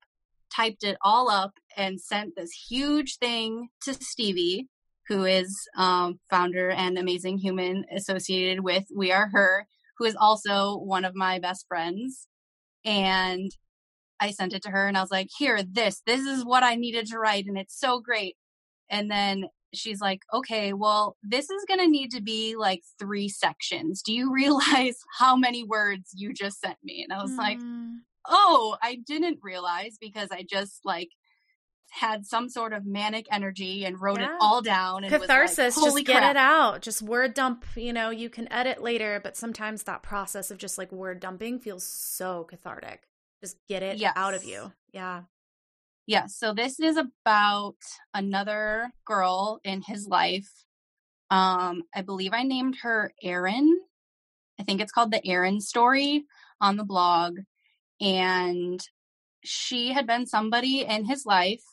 typed it all up and sent this huge thing to Stevie, who is um, founder and amazing human associated with We Are Her who is also one of my best friends. And I sent it to her and I was like, here, this, this is what I needed to write. And it's so great. And then she's like, okay, well, this is going to need to be like three sections. Do you *laughs* realize how many words you just sent me? And I was mm. like, oh, I didn't realize because I just like had some sort of manic energy and wrote yeah. it all down and catharsis like, just get crap. it out just word dump you know you can edit later but sometimes that process of just like word dumping feels so cathartic just get it yes. out of you yeah yeah so this is about another girl in his life um i believe i named her erin i think it's called the erin story on the blog and she had been somebody in his life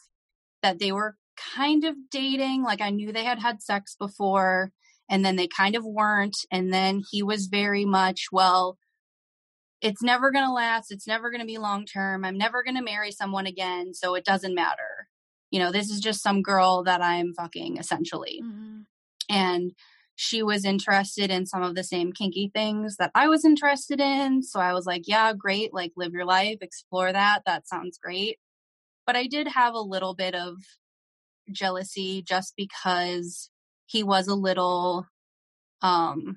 that they were kind of dating. Like I knew they had had sex before and then they kind of weren't. And then he was very much, well, it's never going to last. It's never going to be long term. I'm never going to marry someone again. So it doesn't matter. You know, this is just some girl that I'm fucking essentially. Mm-hmm. And she was interested in some of the same kinky things that I was interested in. So I was like, yeah, great. Like, live your life, explore that. That sounds great. But I did have a little bit of jealousy just because he was a little um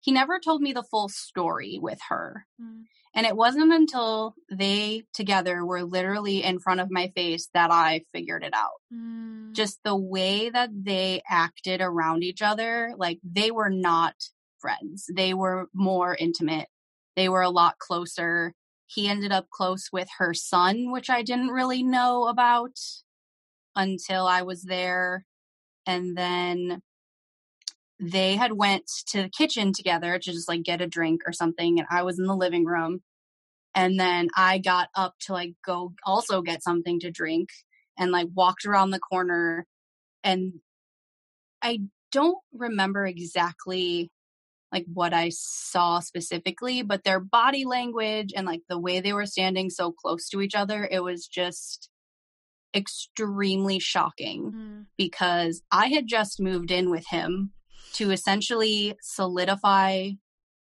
he never told me the full story with her. Mm. And it wasn't until they together were literally in front of my face that I figured it out. Mm. Just the way that they acted around each other, like they were not friends. They were more intimate. They were a lot closer. He ended up close with her son, which I didn't really know about until I was there. And then they had went to the kitchen together to just like get a drink or something and I was in the living room and then I got up to like go also get something to drink and like walked around the corner and I don't remember exactly like what I saw specifically but their body language and like the way they were standing so close to each other it was just extremely shocking Mm. because I had just moved in with him to essentially solidify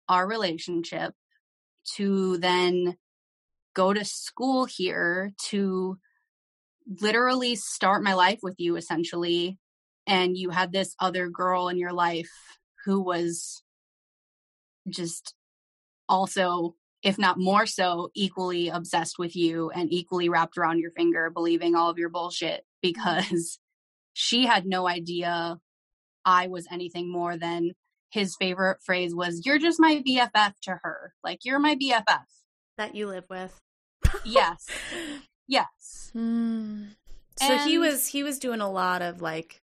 our relationship, to then go to school here, to literally start my life with you, essentially. And you had this other girl in your life who was just also, if not more so, equally obsessed with you and equally wrapped around your finger, believing all of your bullshit *laughs* because she had no idea I was anything more than his favorite phrase was, You're just my BFF to her. Like, you're my BFF. that you live with. Yes. *laughs* Yes. Mm. So he was he was doing a lot of like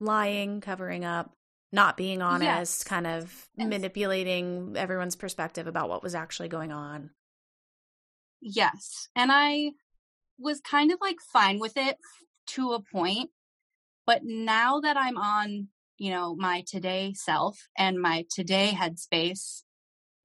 lying, covering up, not being honest, Yes. kind of Yes. manipulating everyone's perspective about what was actually going on. Yes. And I was kind of like fine with it to a point. But now that I'm on, you know, my today self and my today headspace,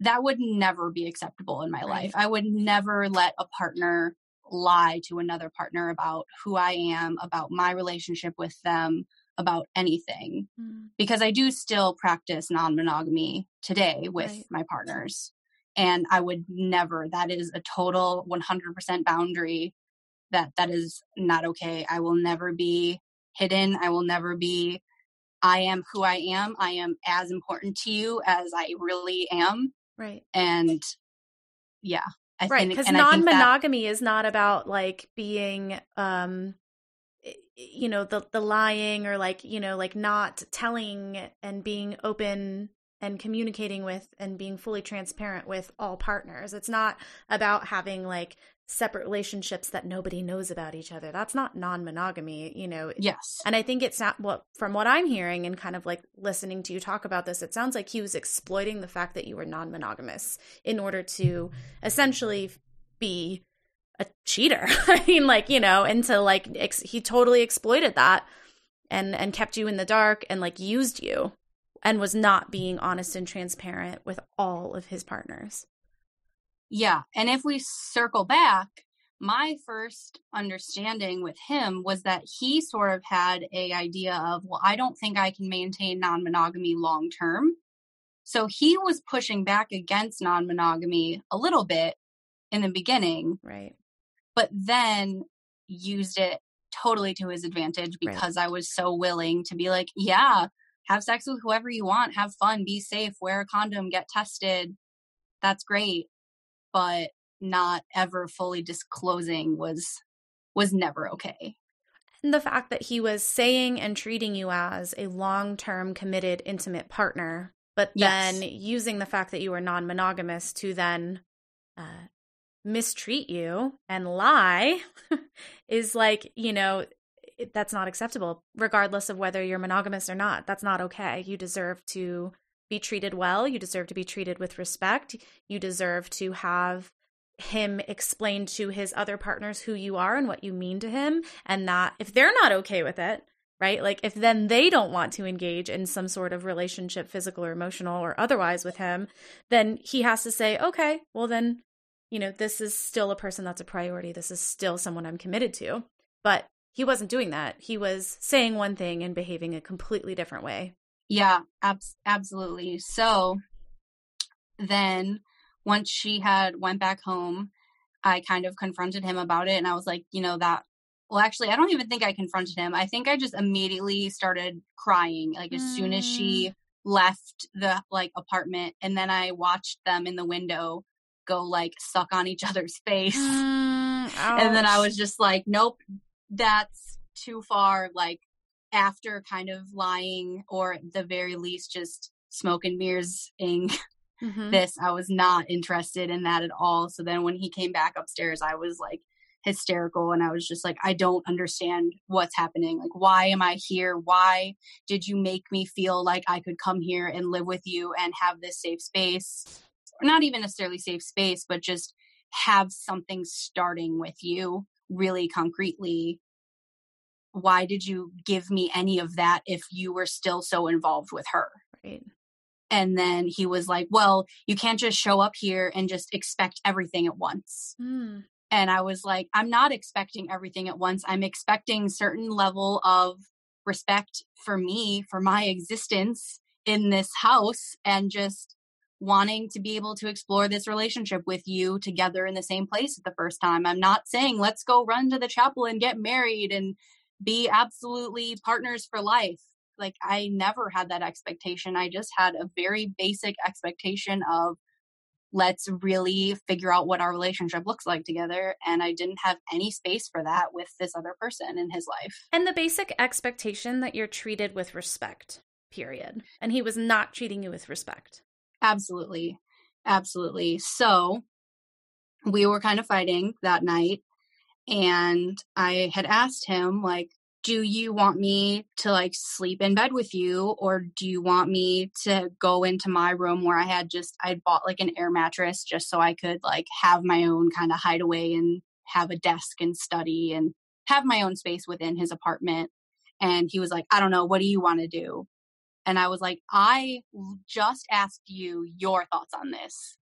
that would never be acceptable in my Right. life. I would never let a partner lie to another partner about who I am, about my relationship with them, about anything. Mm. Because I do still practice non monogamy today with Right. my partners. And I would never, that is a total 100% boundary that that is not okay. I will never be hidden. I will never be I am who I am. I am as important to you as I really am. Right. And yeah, I right because and I think that- non-monogamy is not about like being um you know the the lying or like you know like not telling and being open and communicating with and being fully transparent with all partners. It's not about having like separate relationships that nobody knows about each other. That's not non-monogamy you know. Yes. and I think it's not what from what I'm hearing and kind of like listening to you talk about this, it sounds like he was exploiting the fact that you were non-monogamous in order to essentially be a cheater. *laughs* I mean, like you know, and to like ex- he totally exploited that and and kept you in the dark and like used you and was not being honest and transparent with all of his partners. Yeah. And if we circle back, my first understanding with him was that he sort of had a idea of, well, I don't think I can maintain non-monogamy long term. So he was pushing back against non-monogamy a little bit in the beginning, Right. But then used it totally to his advantage Right. because I was so willing to be like, yeah, have sex with whoever you want, have fun, be safe, wear a condom, get tested. That's great. But not ever fully disclosing was was never okay. And the fact that he was saying and treating you as a long term committed intimate partner, but then using the fact that you were non monogamous to then uh, mistreat you and lie *laughs* is like, you know, that's not acceptable, regardless of whether you're monogamous or not. That's not okay. You deserve to be treated well. You deserve to be treated with respect. You deserve to have him explain to his other partners who you are and what you mean to him and that if they're not okay with it right like if then they don't want to engage in some sort of relationship physical or emotional or otherwise with him then he has to say okay well then you know this is still a person that's a priority. This is still someone i'm committed to. But he wasn't doing that. He was saying one thing and behaving a completely different way. Yeah, abs- absolutely. So then once she had went back home, I kind of confronted him about it and I was like, you know, that well actually I don't even think I confronted him. I think I just immediately started crying like as soon as she mm. left the like apartment and then I watched them in the window go like suck on each other's face. Mm, and then I was just like, nope, that's too far. Like after kind of lying or at the very least just smoke and mirrors ing *laughs* Mhm. this, I was not interested in that at all. So then when he came back upstairs, I was like hysterical and I was just like, I don't understand what's happening. Like, why am I here? Why did you make me feel like I could come here and live with you and have this safe space? Not even necessarily safe space, but just have something starting with you really concretely. Why did you give me any of that if you were still so involved with her? Right. And then he was like, Well, you can't just show up here and just expect everything at once. Mm. And I was like, I'm not expecting everything at once. I'm expecting certain level of respect for me, for my existence in this house, and just wanting to be able to explore this relationship with you together in the same place the first time. I'm not saying let's go run to the chapel and get married and be absolutely partners for life. Like, I never had that expectation. I just had a very basic expectation of let's really figure out what our relationship looks like together. And I didn't have any space for that with this other person in his life. And the basic expectation that you're treated with respect, period. And he was not treating you with respect. Absolutely. Absolutely. So we were kind of fighting that night. And I had asked him, like, do you want me to like sleep in bed with you or do you want me to go into my room where I had just I bought like an air mattress just so I could like have my own kind of hideaway and have a desk and study and have my own space within his apartment and he was like I don't know what do you want to do and I was like I just asked you your thoughts on this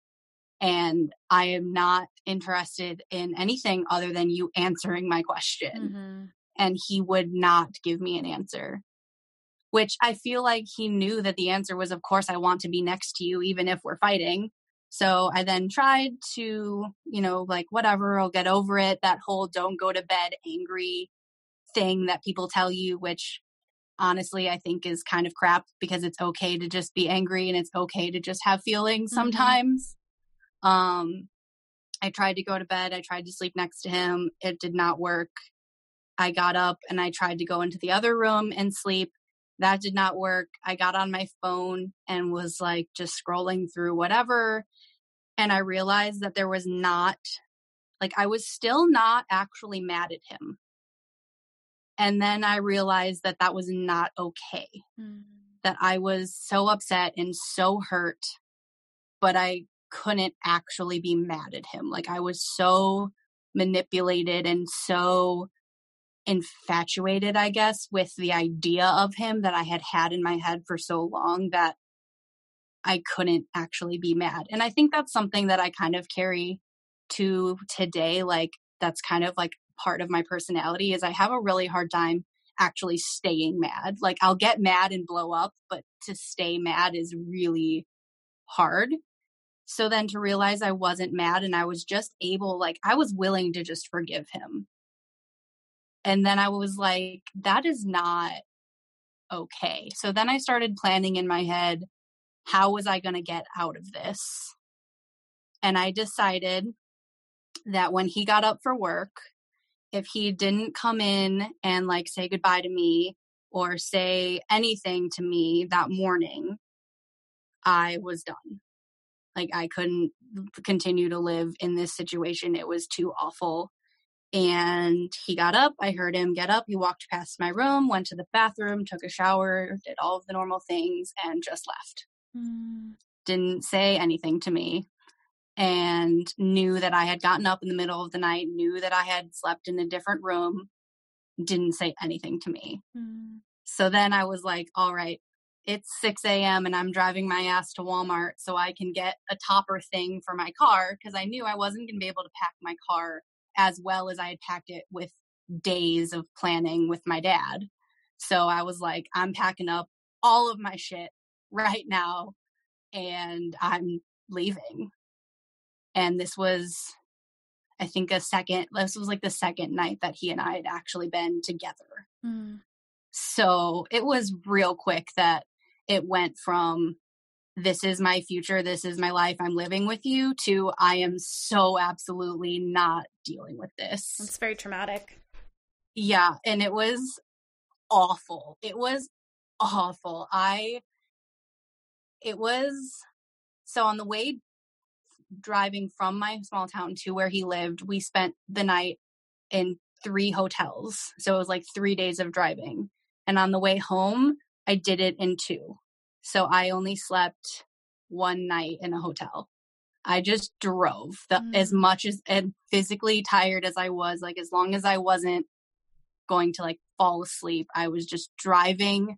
and I am not interested in anything other than you answering my question. Mm-hmm. and he would not give me an answer which i feel like he knew that the answer was of course i want to be next to you even if we're fighting. So i then tried to you know like whatever i'll get over it. That whole don't go to bed angry thing that people tell you which honestly i think is kind of crap because it's okay to just be angry and it's okay to just have feelings Mhm. sometimes um i tried to go to bed i tried to sleep next to him it did not work I got up and I tried to go into the other room and sleep. That did not work. I got on my phone and was like just scrolling through whatever. And I realized that there was not, like, I was still not actually mad at him. And then I realized that that was not okay. Mm. That I was so upset and so hurt, but I couldn't actually be mad at him. Like, I was so manipulated and so infatuated, I guess, with the idea of him that I had had in my head for so long that I couldn't actually be mad. And I think that's something that I kind of carry to today. Like, that's kind of like part of my personality is I have a really hard time actually staying mad. Like, I'll get mad and blow up, but to stay mad is really hard. So then to realize I wasn't mad and I was just able, like, I was willing to just forgive him and then I was like, that is not okay. So then I started planning in my head, how was I going to get out of this? And I decided that when he got up for work, if he didn't come in and like say goodbye to me or say anything to me that morning, I was done. Like I couldn't continue to live in this situation. It was too awful and he got up. I heard him get up. He walked past my room, went to the bathroom, took a shower, did all of the normal things, and just left. Mm. Didn't say anything to me. And knew that I had gotten up in the middle of the night, knew that I had slept in a different room, didn't say anything to me. Mm. So then I was like, all right, it's 6 a.m. and I'm driving my ass to Walmart so I can get a topper thing for my car because I knew I wasn't going to be able to pack my car as well as I had packed it with days of planning with my dad. So I was like, I'm packing up all of my shit right now and I'm leaving. And this was, I think, a second, this was like the second night that he and I had actually been together. Mm. So it was real quick that it went from this is my future, this is my life, I'm living with you, to I am so absolutely not dealing with this. It's very traumatic. Yeah, and it was awful. It was awful. I, it was, so on the way driving from my small town to where he lived, we spent the night in three hotels. So it was like three days of driving. And on the way home, I did it in two. So I only slept one night in a hotel. I just drove the, mm. as much as and physically tired as I was, like as long as I wasn't going to like fall asleep, I was just driving.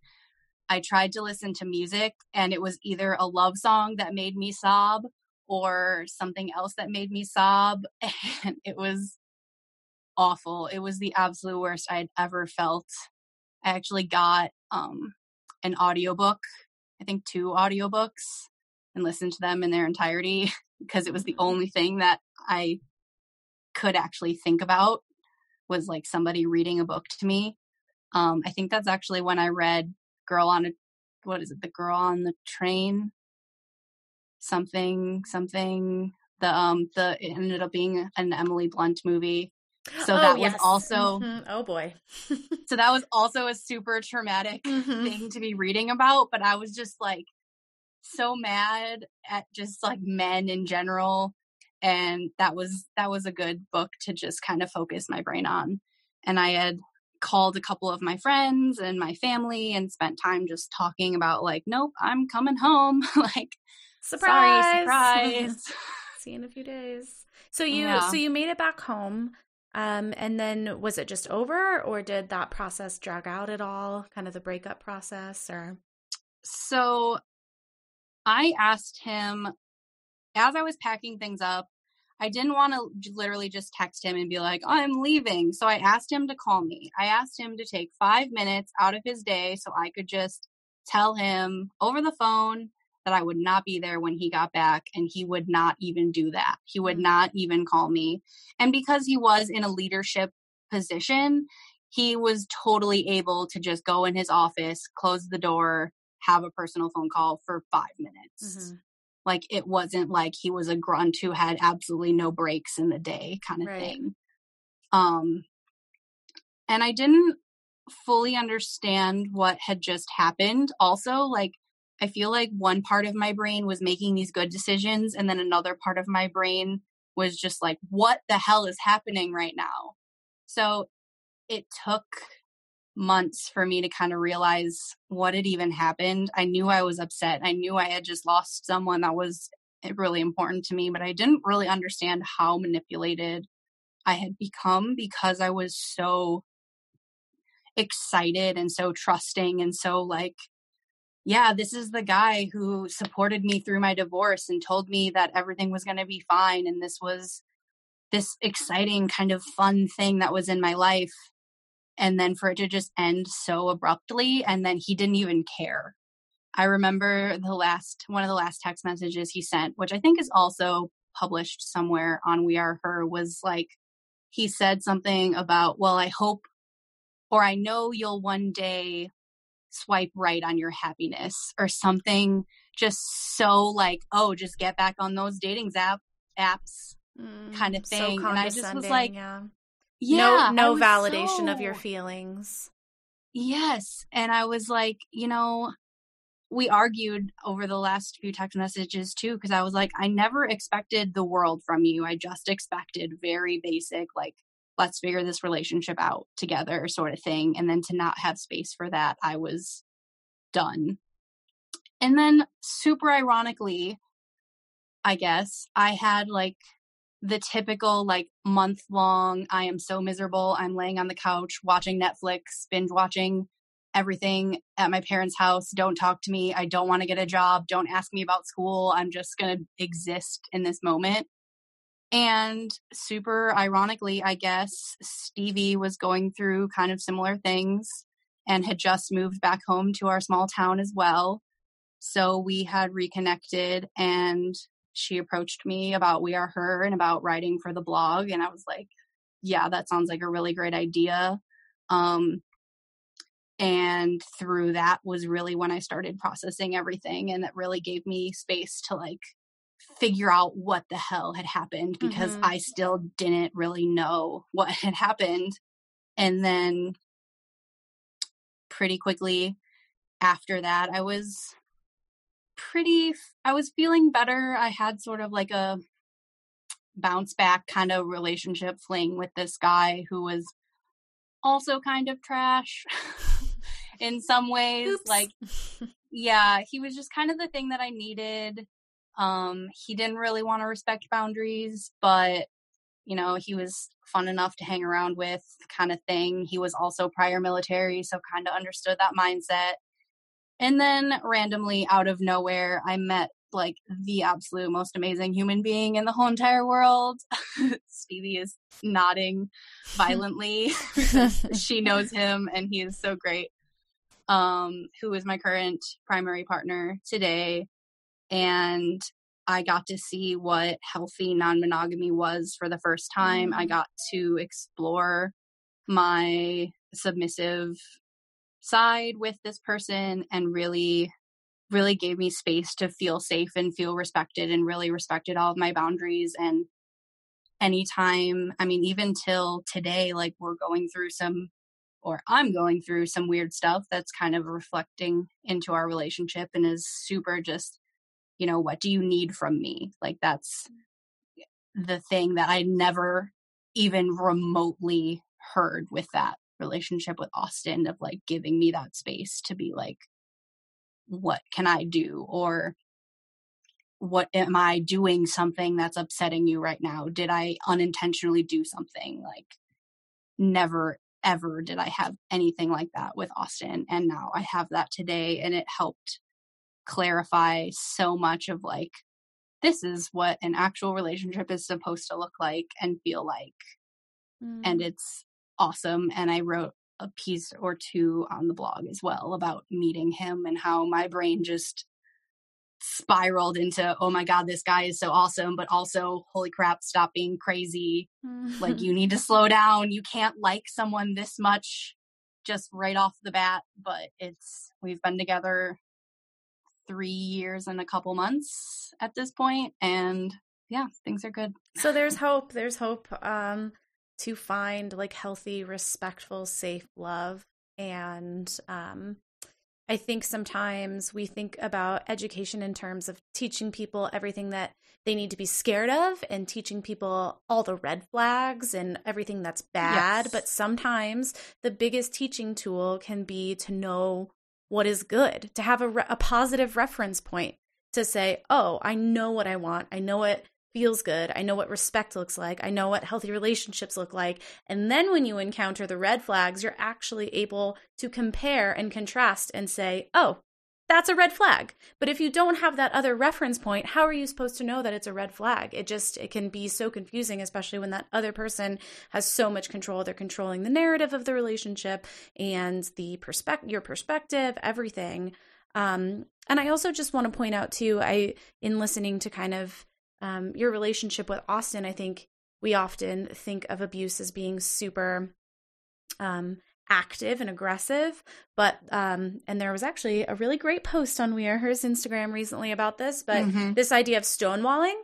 I tried to listen to music and it was either a love song that made me sob or something else that made me sob *laughs* and it was awful. It was the absolute worst I'd ever felt. I actually got um an audiobook I think two audiobooks and listened to them in their entirety *laughs* because it was the mm-hmm. only thing that I could actually think about was like somebody reading a book to me. Um, I think that's actually when I read Girl on a what is it, the girl on the train? Something, something. The um the it ended up being an Emily Blunt movie. So oh, that yes. was also mm-hmm. oh boy. *laughs* so that was also a super traumatic mm-hmm. thing to be reading about, but I was just like so mad at just like men in general and that was that was a good book to just kind of focus my brain on. And I had called a couple of my friends and my family and spent time just talking about like nope, I'm coming home *laughs* like surprise sorry, surprise. *laughs* See you in a few days. So you yeah. so you made it back home. Um, and then was it just over or did that process drag out at all? Kind of the breakup process or? So I asked him as I was packing things up, I didn't want to literally just text him and be like, oh, I'm leaving. So I asked him to call me. I asked him to take five minutes out of his day so I could just tell him over the phone that I would not be there when he got back, and he would not even do that. He would mm. not even call me. And because he was in a leadership position, he was totally able to just go in his office, close the door, have a personal phone call for five minutes. Mm-hmm. Like it wasn't like he was a grunt who had absolutely no breaks in the day kind of right. thing. Um, and I didn't fully understand what had just happened. Also, like I feel like one part of my brain was making these good decisions, and then another part of my brain was just like, what the hell is happening right now? So it took months for me to kind of realize what had even happened. I knew I was upset. I knew I had just lost someone that was eh, really important to me, but I didn't really understand how manipulated I had become because I was so excited and so trusting and so like yeah, this is the guy who supported me through my divorce and told me that everything was going to be fine. And this was this exciting kind of fun thing that was in my life. And then for it to just end so abruptly, and then he didn't even care. I remember the last one of the last text messages he sent, which I think is also published somewhere on We Are Her, was like he said something about, Well, I hope or I know you'll one day swipe right on your happiness or something just so like oh just get back on those dating app apps mm, kind of thing so and i just was like yeah, yeah no no validation so... of your feelings. Yes and i was like you know we argued over the last few text messages too because i was like i never expected the world from you i just expected very basic like let's figure this relationship out together sort of thing and then to not have space for that i was done. And then super ironically i guess i had like the typical like month long i am so miserable i'm laying on the couch watching netflix binge watching everything at my parents house don't talk to me i don't want to get a job don't ask me about school i'm just going to exist in this moment and super ironically, I guess, Stevie was going through kind of similar things and had just moved back home to our small town as well. So we had reconnected and she approached me about We Are Her and about writing for the blog. And I was like, yeah, that sounds like a really great idea. Um, and through that was really when I started processing everything and that really gave me space to like figure out what the hell had happened because mm-hmm. I still didn't really know what *laughs* had happened. And then pretty quickly after that, I was pretty, I was feeling better. I had sort of like a bounce back kind of relationship fling with this guy who was also kind of trash *laughs* in some ways. Oops. Like, yeah, he was just kind of the thing that I needed. Um, he didn't really want to respect boundaries, but you know, he was fun enough to hang around with kind of thing. He was also prior military, so kind of understood that mindset. And then randomly out of nowhere, I met like the absolute most amazing human being in the whole entire world. *laughs* Stevie is nodding *laughs* violently. *laughs* she knows him and he is so great. Um, who is my current primary partner today. And I got to see what healthy non monogamy was for the first time. I mm. got to explore my submissive side with this person and really, really gave me space to feel safe and feel respected and really respected all of my boundaries. And anytime, I mean, even till today, like we're going through some or I'm going through some weird stuff that's kind of reflecting into our relationship and is super just you know, what do you need from me? Like that's mm. the thing that I never even remotely heard with that relationship with Austin of like giving me that space to be like, what can I do? Or what am I doing something that's upsetting you right now? Did I unintentionally do something? Like, never ever did I have anything like that with Austin. And now I have that today, and it helped clarify so much of like this is what an actual relationship is supposed to look like and feel like. Mm. and it's awesome and i wrote a piece or two on the blog as well about meeting him and how my brain just spiraled into oh my god this guy is so awesome but also holy crap stop being crazy. Like you need to slow down. You can't like someone this much just right off the bat but it's we've been together three years and a couple months at this point, and yeah, things are good. So there's hope. There's hope um, to find like healthy, respectful, safe love, and um, I think sometimes we think about education in terms of teaching people everything that they need to be scared of and teaching people all the red flags and everything that's bad. Yes. But sometimes the biggest teaching tool can be to know what is good, to have a, re- a positive reference point to say, oh, I know what I want. I know what feels good. I know what respect looks like. I know what healthy relationships look like. And then when you encounter the red flags, you're actually able to compare and contrast and say, oh, that's a red flag. But if you don't have that other reference point, how are you supposed to know that it's a red flag? It just it can be so confusing, especially when that other person has so much control. They're controlling the narrative of the relationship and the perspective, your perspective, everything. Um, and I also just want to point out too, I in listening to kind of um, your relationship with Austin, I think we often think of abuse as being super um, active and aggressive but um and there was actually a really great post on we are hers instagram recently about this but mm-hmm. this idea of stonewalling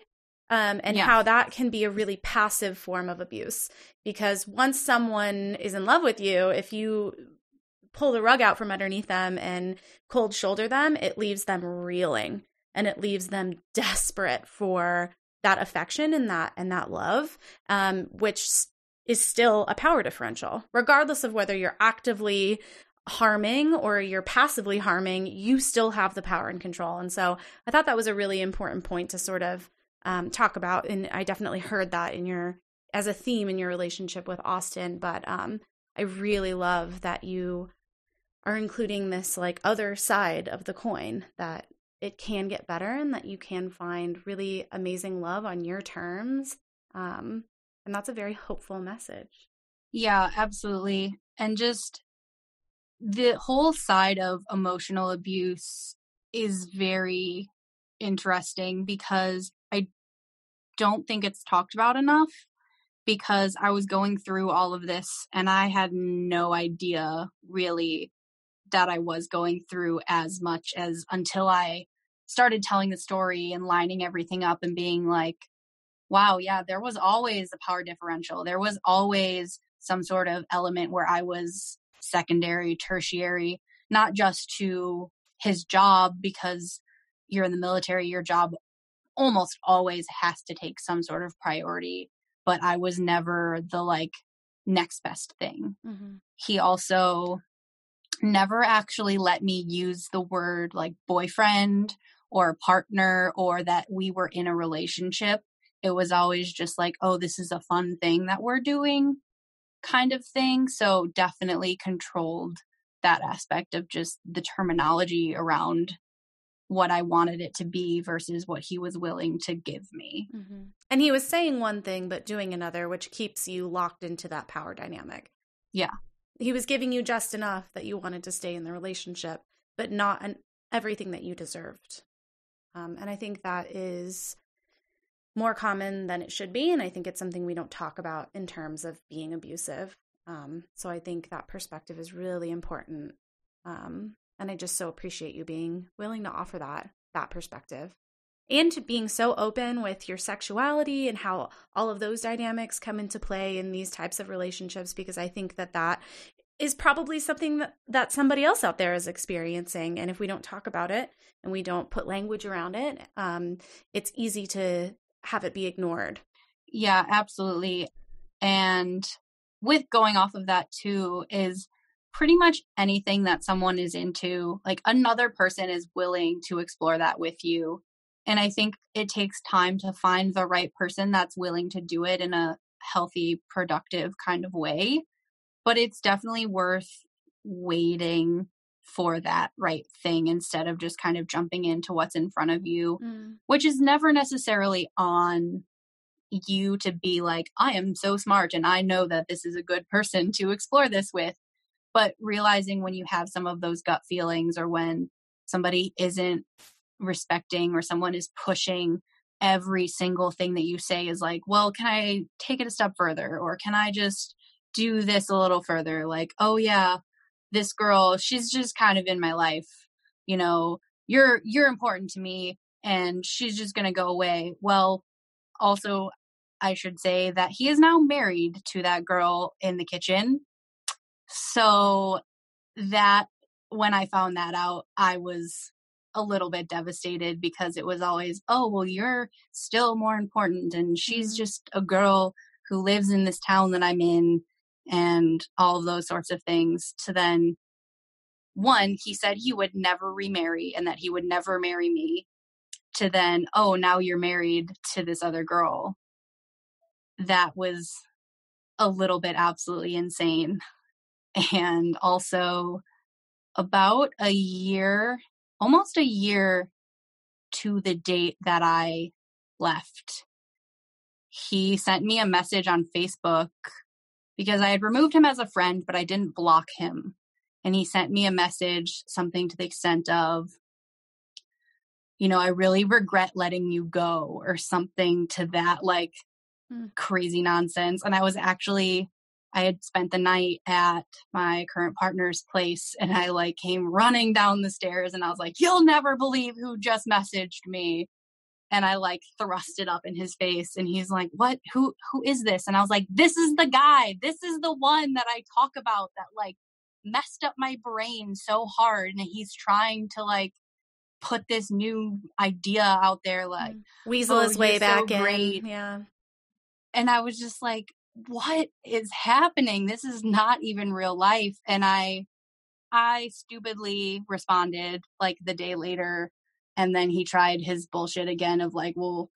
um and yeah. how that can be a really passive form of abuse because once someone is in love with you if you pull the rug out from underneath them and cold shoulder them it leaves them reeling and it leaves them desperate for that affection and that and that love um which is still a power differential, regardless of whether you're actively harming or you're passively harming, you still have the power and control. And so I thought that was a really important point to sort of um, talk about. And I definitely heard that in your as a theme in your relationship with Austin. But um, I really love that you are including this like other side of the coin that it can get better and that you can find really amazing love on your terms. Um, and that's a very hopeful message. Yeah, absolutely. And just the whole side of emotional abuse is very interesting because I don't think it's talked about enough because I was going through all of this and I had no idea really that I was going through as much as until I started telling the story and lining everything up and being like, wow, yeah, there was always a power differential. There was always some sort of element where I was secondary, tertiary, not just to his job because you're in the military, your job almost always has to take some sort of priority, but I was never the like next best thing. Mm-hmm. He also never actually let me use the word like boyfriend or partner or that we were in a relationship. It was always just like, oh, this is a fun thing that we're doing kind of thing. So definitely controlled that aspect of just the terminology around what I wanted it to be versus what he was willing to give me. Mm-hmm. And he was saying one thing, but doing another, which keeps you locked into that power dynamic. Yeah. He was giving you just enough that you wanted to stay in the relationship, but not an, everything that you deserved. Um, and I think that is more common than it should be. And I think it's something we don't talk about in terms of being abusive. Um, so I think that perspective is really important. Um, and I just so appreciate you being willing to offer that that perspective and to being so open with your sexuality and how all of those dynamics come into play in these types of relationships because I think that that is probably something that, that somebody else out there is experiencing and if we don't talk about it and we don't put language around it um, it's easy to have it be ignored. Yeah, absolutely. And with going off of that too is pretty much anything that someone is into, like another person is willing to explore that with you. And I think it takes time to find the right person that's willing to do it in a healthy, productive kind of way. But it's definitely worth waiting for that right thing instead of just kind of jumping into what's in front of you, mm. which is never necessarily on you to be like, I am so smart and I know that this is a good person to explore this with. But realizing when you have some of those gut feelings or when somebody isn't respecting or someone is pushing every single thing that you say is like, well, can I take it a step further? Or can I just do this a little further? Like, oh, yeah, this girl, she's just kind of in my life. You know, you're you're important to me and she's just going to go away. Well, also I should say that he is now married to that girl in the kitchen. So that when I found that out, I was a little bit devastated because it was always, oh, well, you're still more important. And she's mm-hmm. just a girl who lives in this town that I'm in and all of those sorts of things to then one he said he would never remarry and that he would never marry me to then oh now you're married to this other girl. That was a little bit absolutely insane. And also about a year almost a year to the date that i left he sent me a message on facebook because I had removed him as a friend, but I didn't block him. And he sent me a message, something to the extent of, you know, I really regret letting you go, or something to that, like mm. crazy nonsense. And I was actually, I had spent the night at my current partner's place and I like came running down the stairs and I was like, you'll never believe who just messaged me and I like thrust it up in his face and he's like, "What? Who who is this?" And I was like, "This is the guy. This is the one that I talk about that like messed up my brain so hard and he's trying to like put this new idea out there like mm. weasel oh, his way back so in. Yeah. And I was just like, "What is happening? This is not even real life." And I I stupidly responded like the day later and then he tried his bullshit again of like well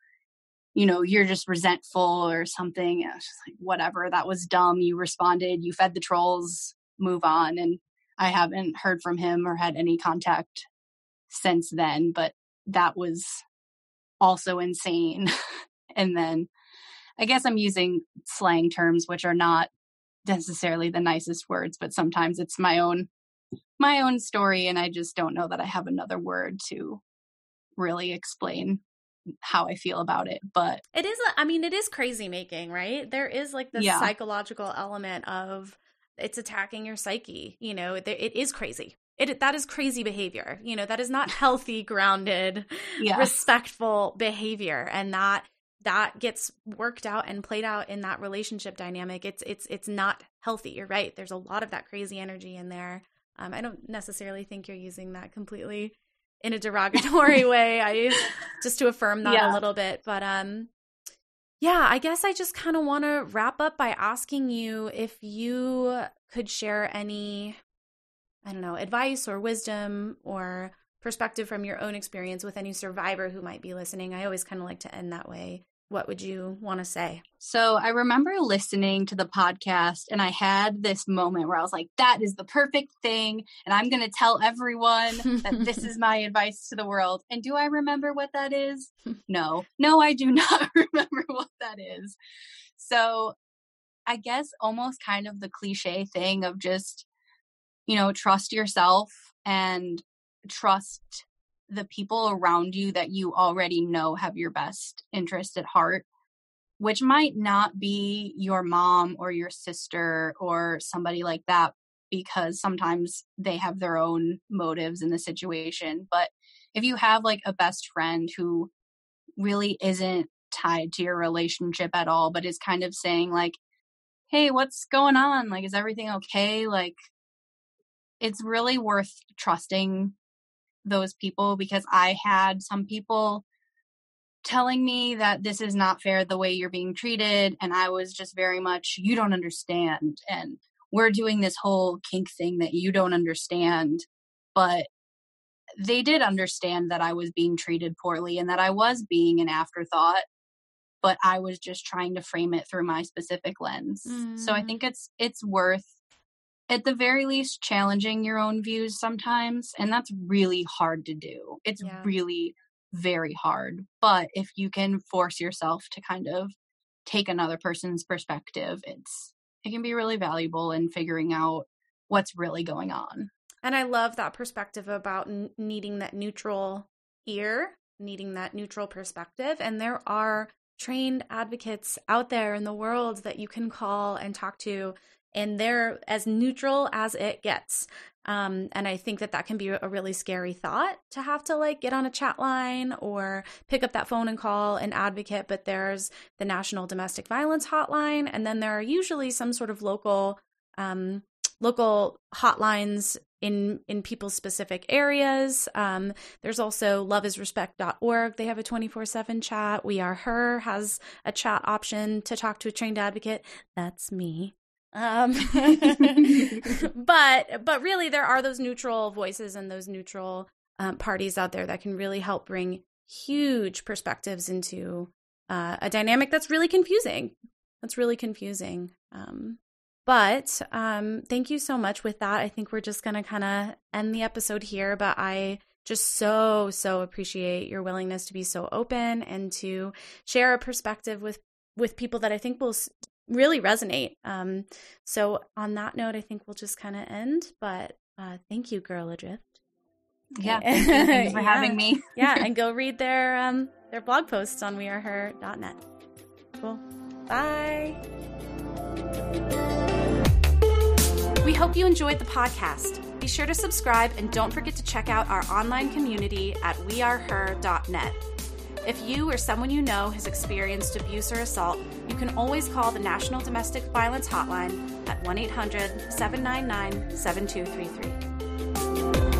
you know you're just resentful or something. Just like whatever that was dumb you responded you fed the trolls move on. And i haven't heard from him or had any contact since then but that was also insane. *laughs* And then i guess i'm using slang terms which are not necessarily the nicest words but sometimes it's my own my own story and i just don't know that i have another word to really explain how I feel about it. But it is, I mean, it is crazy making, right? There is like the yeah. psychological element of it's attacking your psyche. You know, it is crazy. it that is crazy behavior. You know, that is not healthy, grounded, Yeah. respectful behavior and that that gets worked out and played out in that relationship dynamic. It's it's it's not healthy. You're right. There's a lot of that crazy energy in there. Um, I don't necessarily think you're using that completely in a derogatory *laughs* way. I just to affirm that Yeah. a little bit, but um yeah, I guess I just kind of want to wrap up by asking you if you could share any I don't know, advice or wisdom or perspective from your own experience with any survivor who might be listening. I always kind of like to end that way. What would you want to say? So I remember listening to the podcast and I had this moment where I was like, that is the perfect thing. And I'm going to tell everyone that this is *laughs* my advice to the world. And do I remember what that is? *laughs* No, no, I do *laughs* not remember what that is. So I guess almost kind of the cliche thing of just, you know, trust yourself and trust the people around you that you already know have your best interest at heart which might not be your mom or your sister or somebody like that because sometimes they have their own motives in the situation but if you have like a best friend who really isn't tied to your relationship at all but is kind of saying like hey what's going on? Like is everything okay? Like it's really worth trusting those people because i had some people telling me that this is not fair the way you're being treated and i was just very much you don't understand and we're doing this whole kink thing that you don't understand but they did understand that i was being treated poorly and that i was being an afterthought but i was just trying to frame it through my specific lens so i Mm. think it's it's worth at the very least challenging your own views sometimes and that's really hard to do it's Yeah. really very hard but if you can force yourself to kind of take another person's perspective it's it can be really valuable in figuring out what's really going on And I love that perspective about n- needing that neutral ear, needing that neutral perspective. And there are trained advocates out there in the world that you can call and talk to, and they're as neutral as it gets. Um, and I think that that can be a really scary thought to have to like get on a chat line or pick up that phone and call an advocate. But there's the National Domestic Violence Hotline, and then there are usually some sort of local um, local hotlines in in people's specific areas. Um, there's also loveisrespect.org. They have a 24/7 chat. We Are Her has a chat option to talk to a trained advocate. That's me. Um, *laughs* but but really, there are those neutral voices and those neutral um, parties out there that can really help bring huge perspectives into uh, a dynamic that's really confusing. That's really confusing. Um, but um, thank you so much with that. I think we're just going to kind of end the episode here. But I just so, so appreciate your willingness to be so open and to share a perspective with, with people that I think will really resonate. Um, so, on that note, I think we'll just kind of end. But uh, thank you, Girl Adrift. yeah *laughs* thank you. thanks for Yeah. having me Yeah, *laughs* and go read their um, their blog posts on weareher.net. Cool. Bye. We hope you enjoyed the podcast. Be sure to subscribe and don't forget to check out our online community at weareher.net. If you or someone you know has experienced abuse or assault, you can always call the National Domestic Violence Hotline at 1 800 799 7233.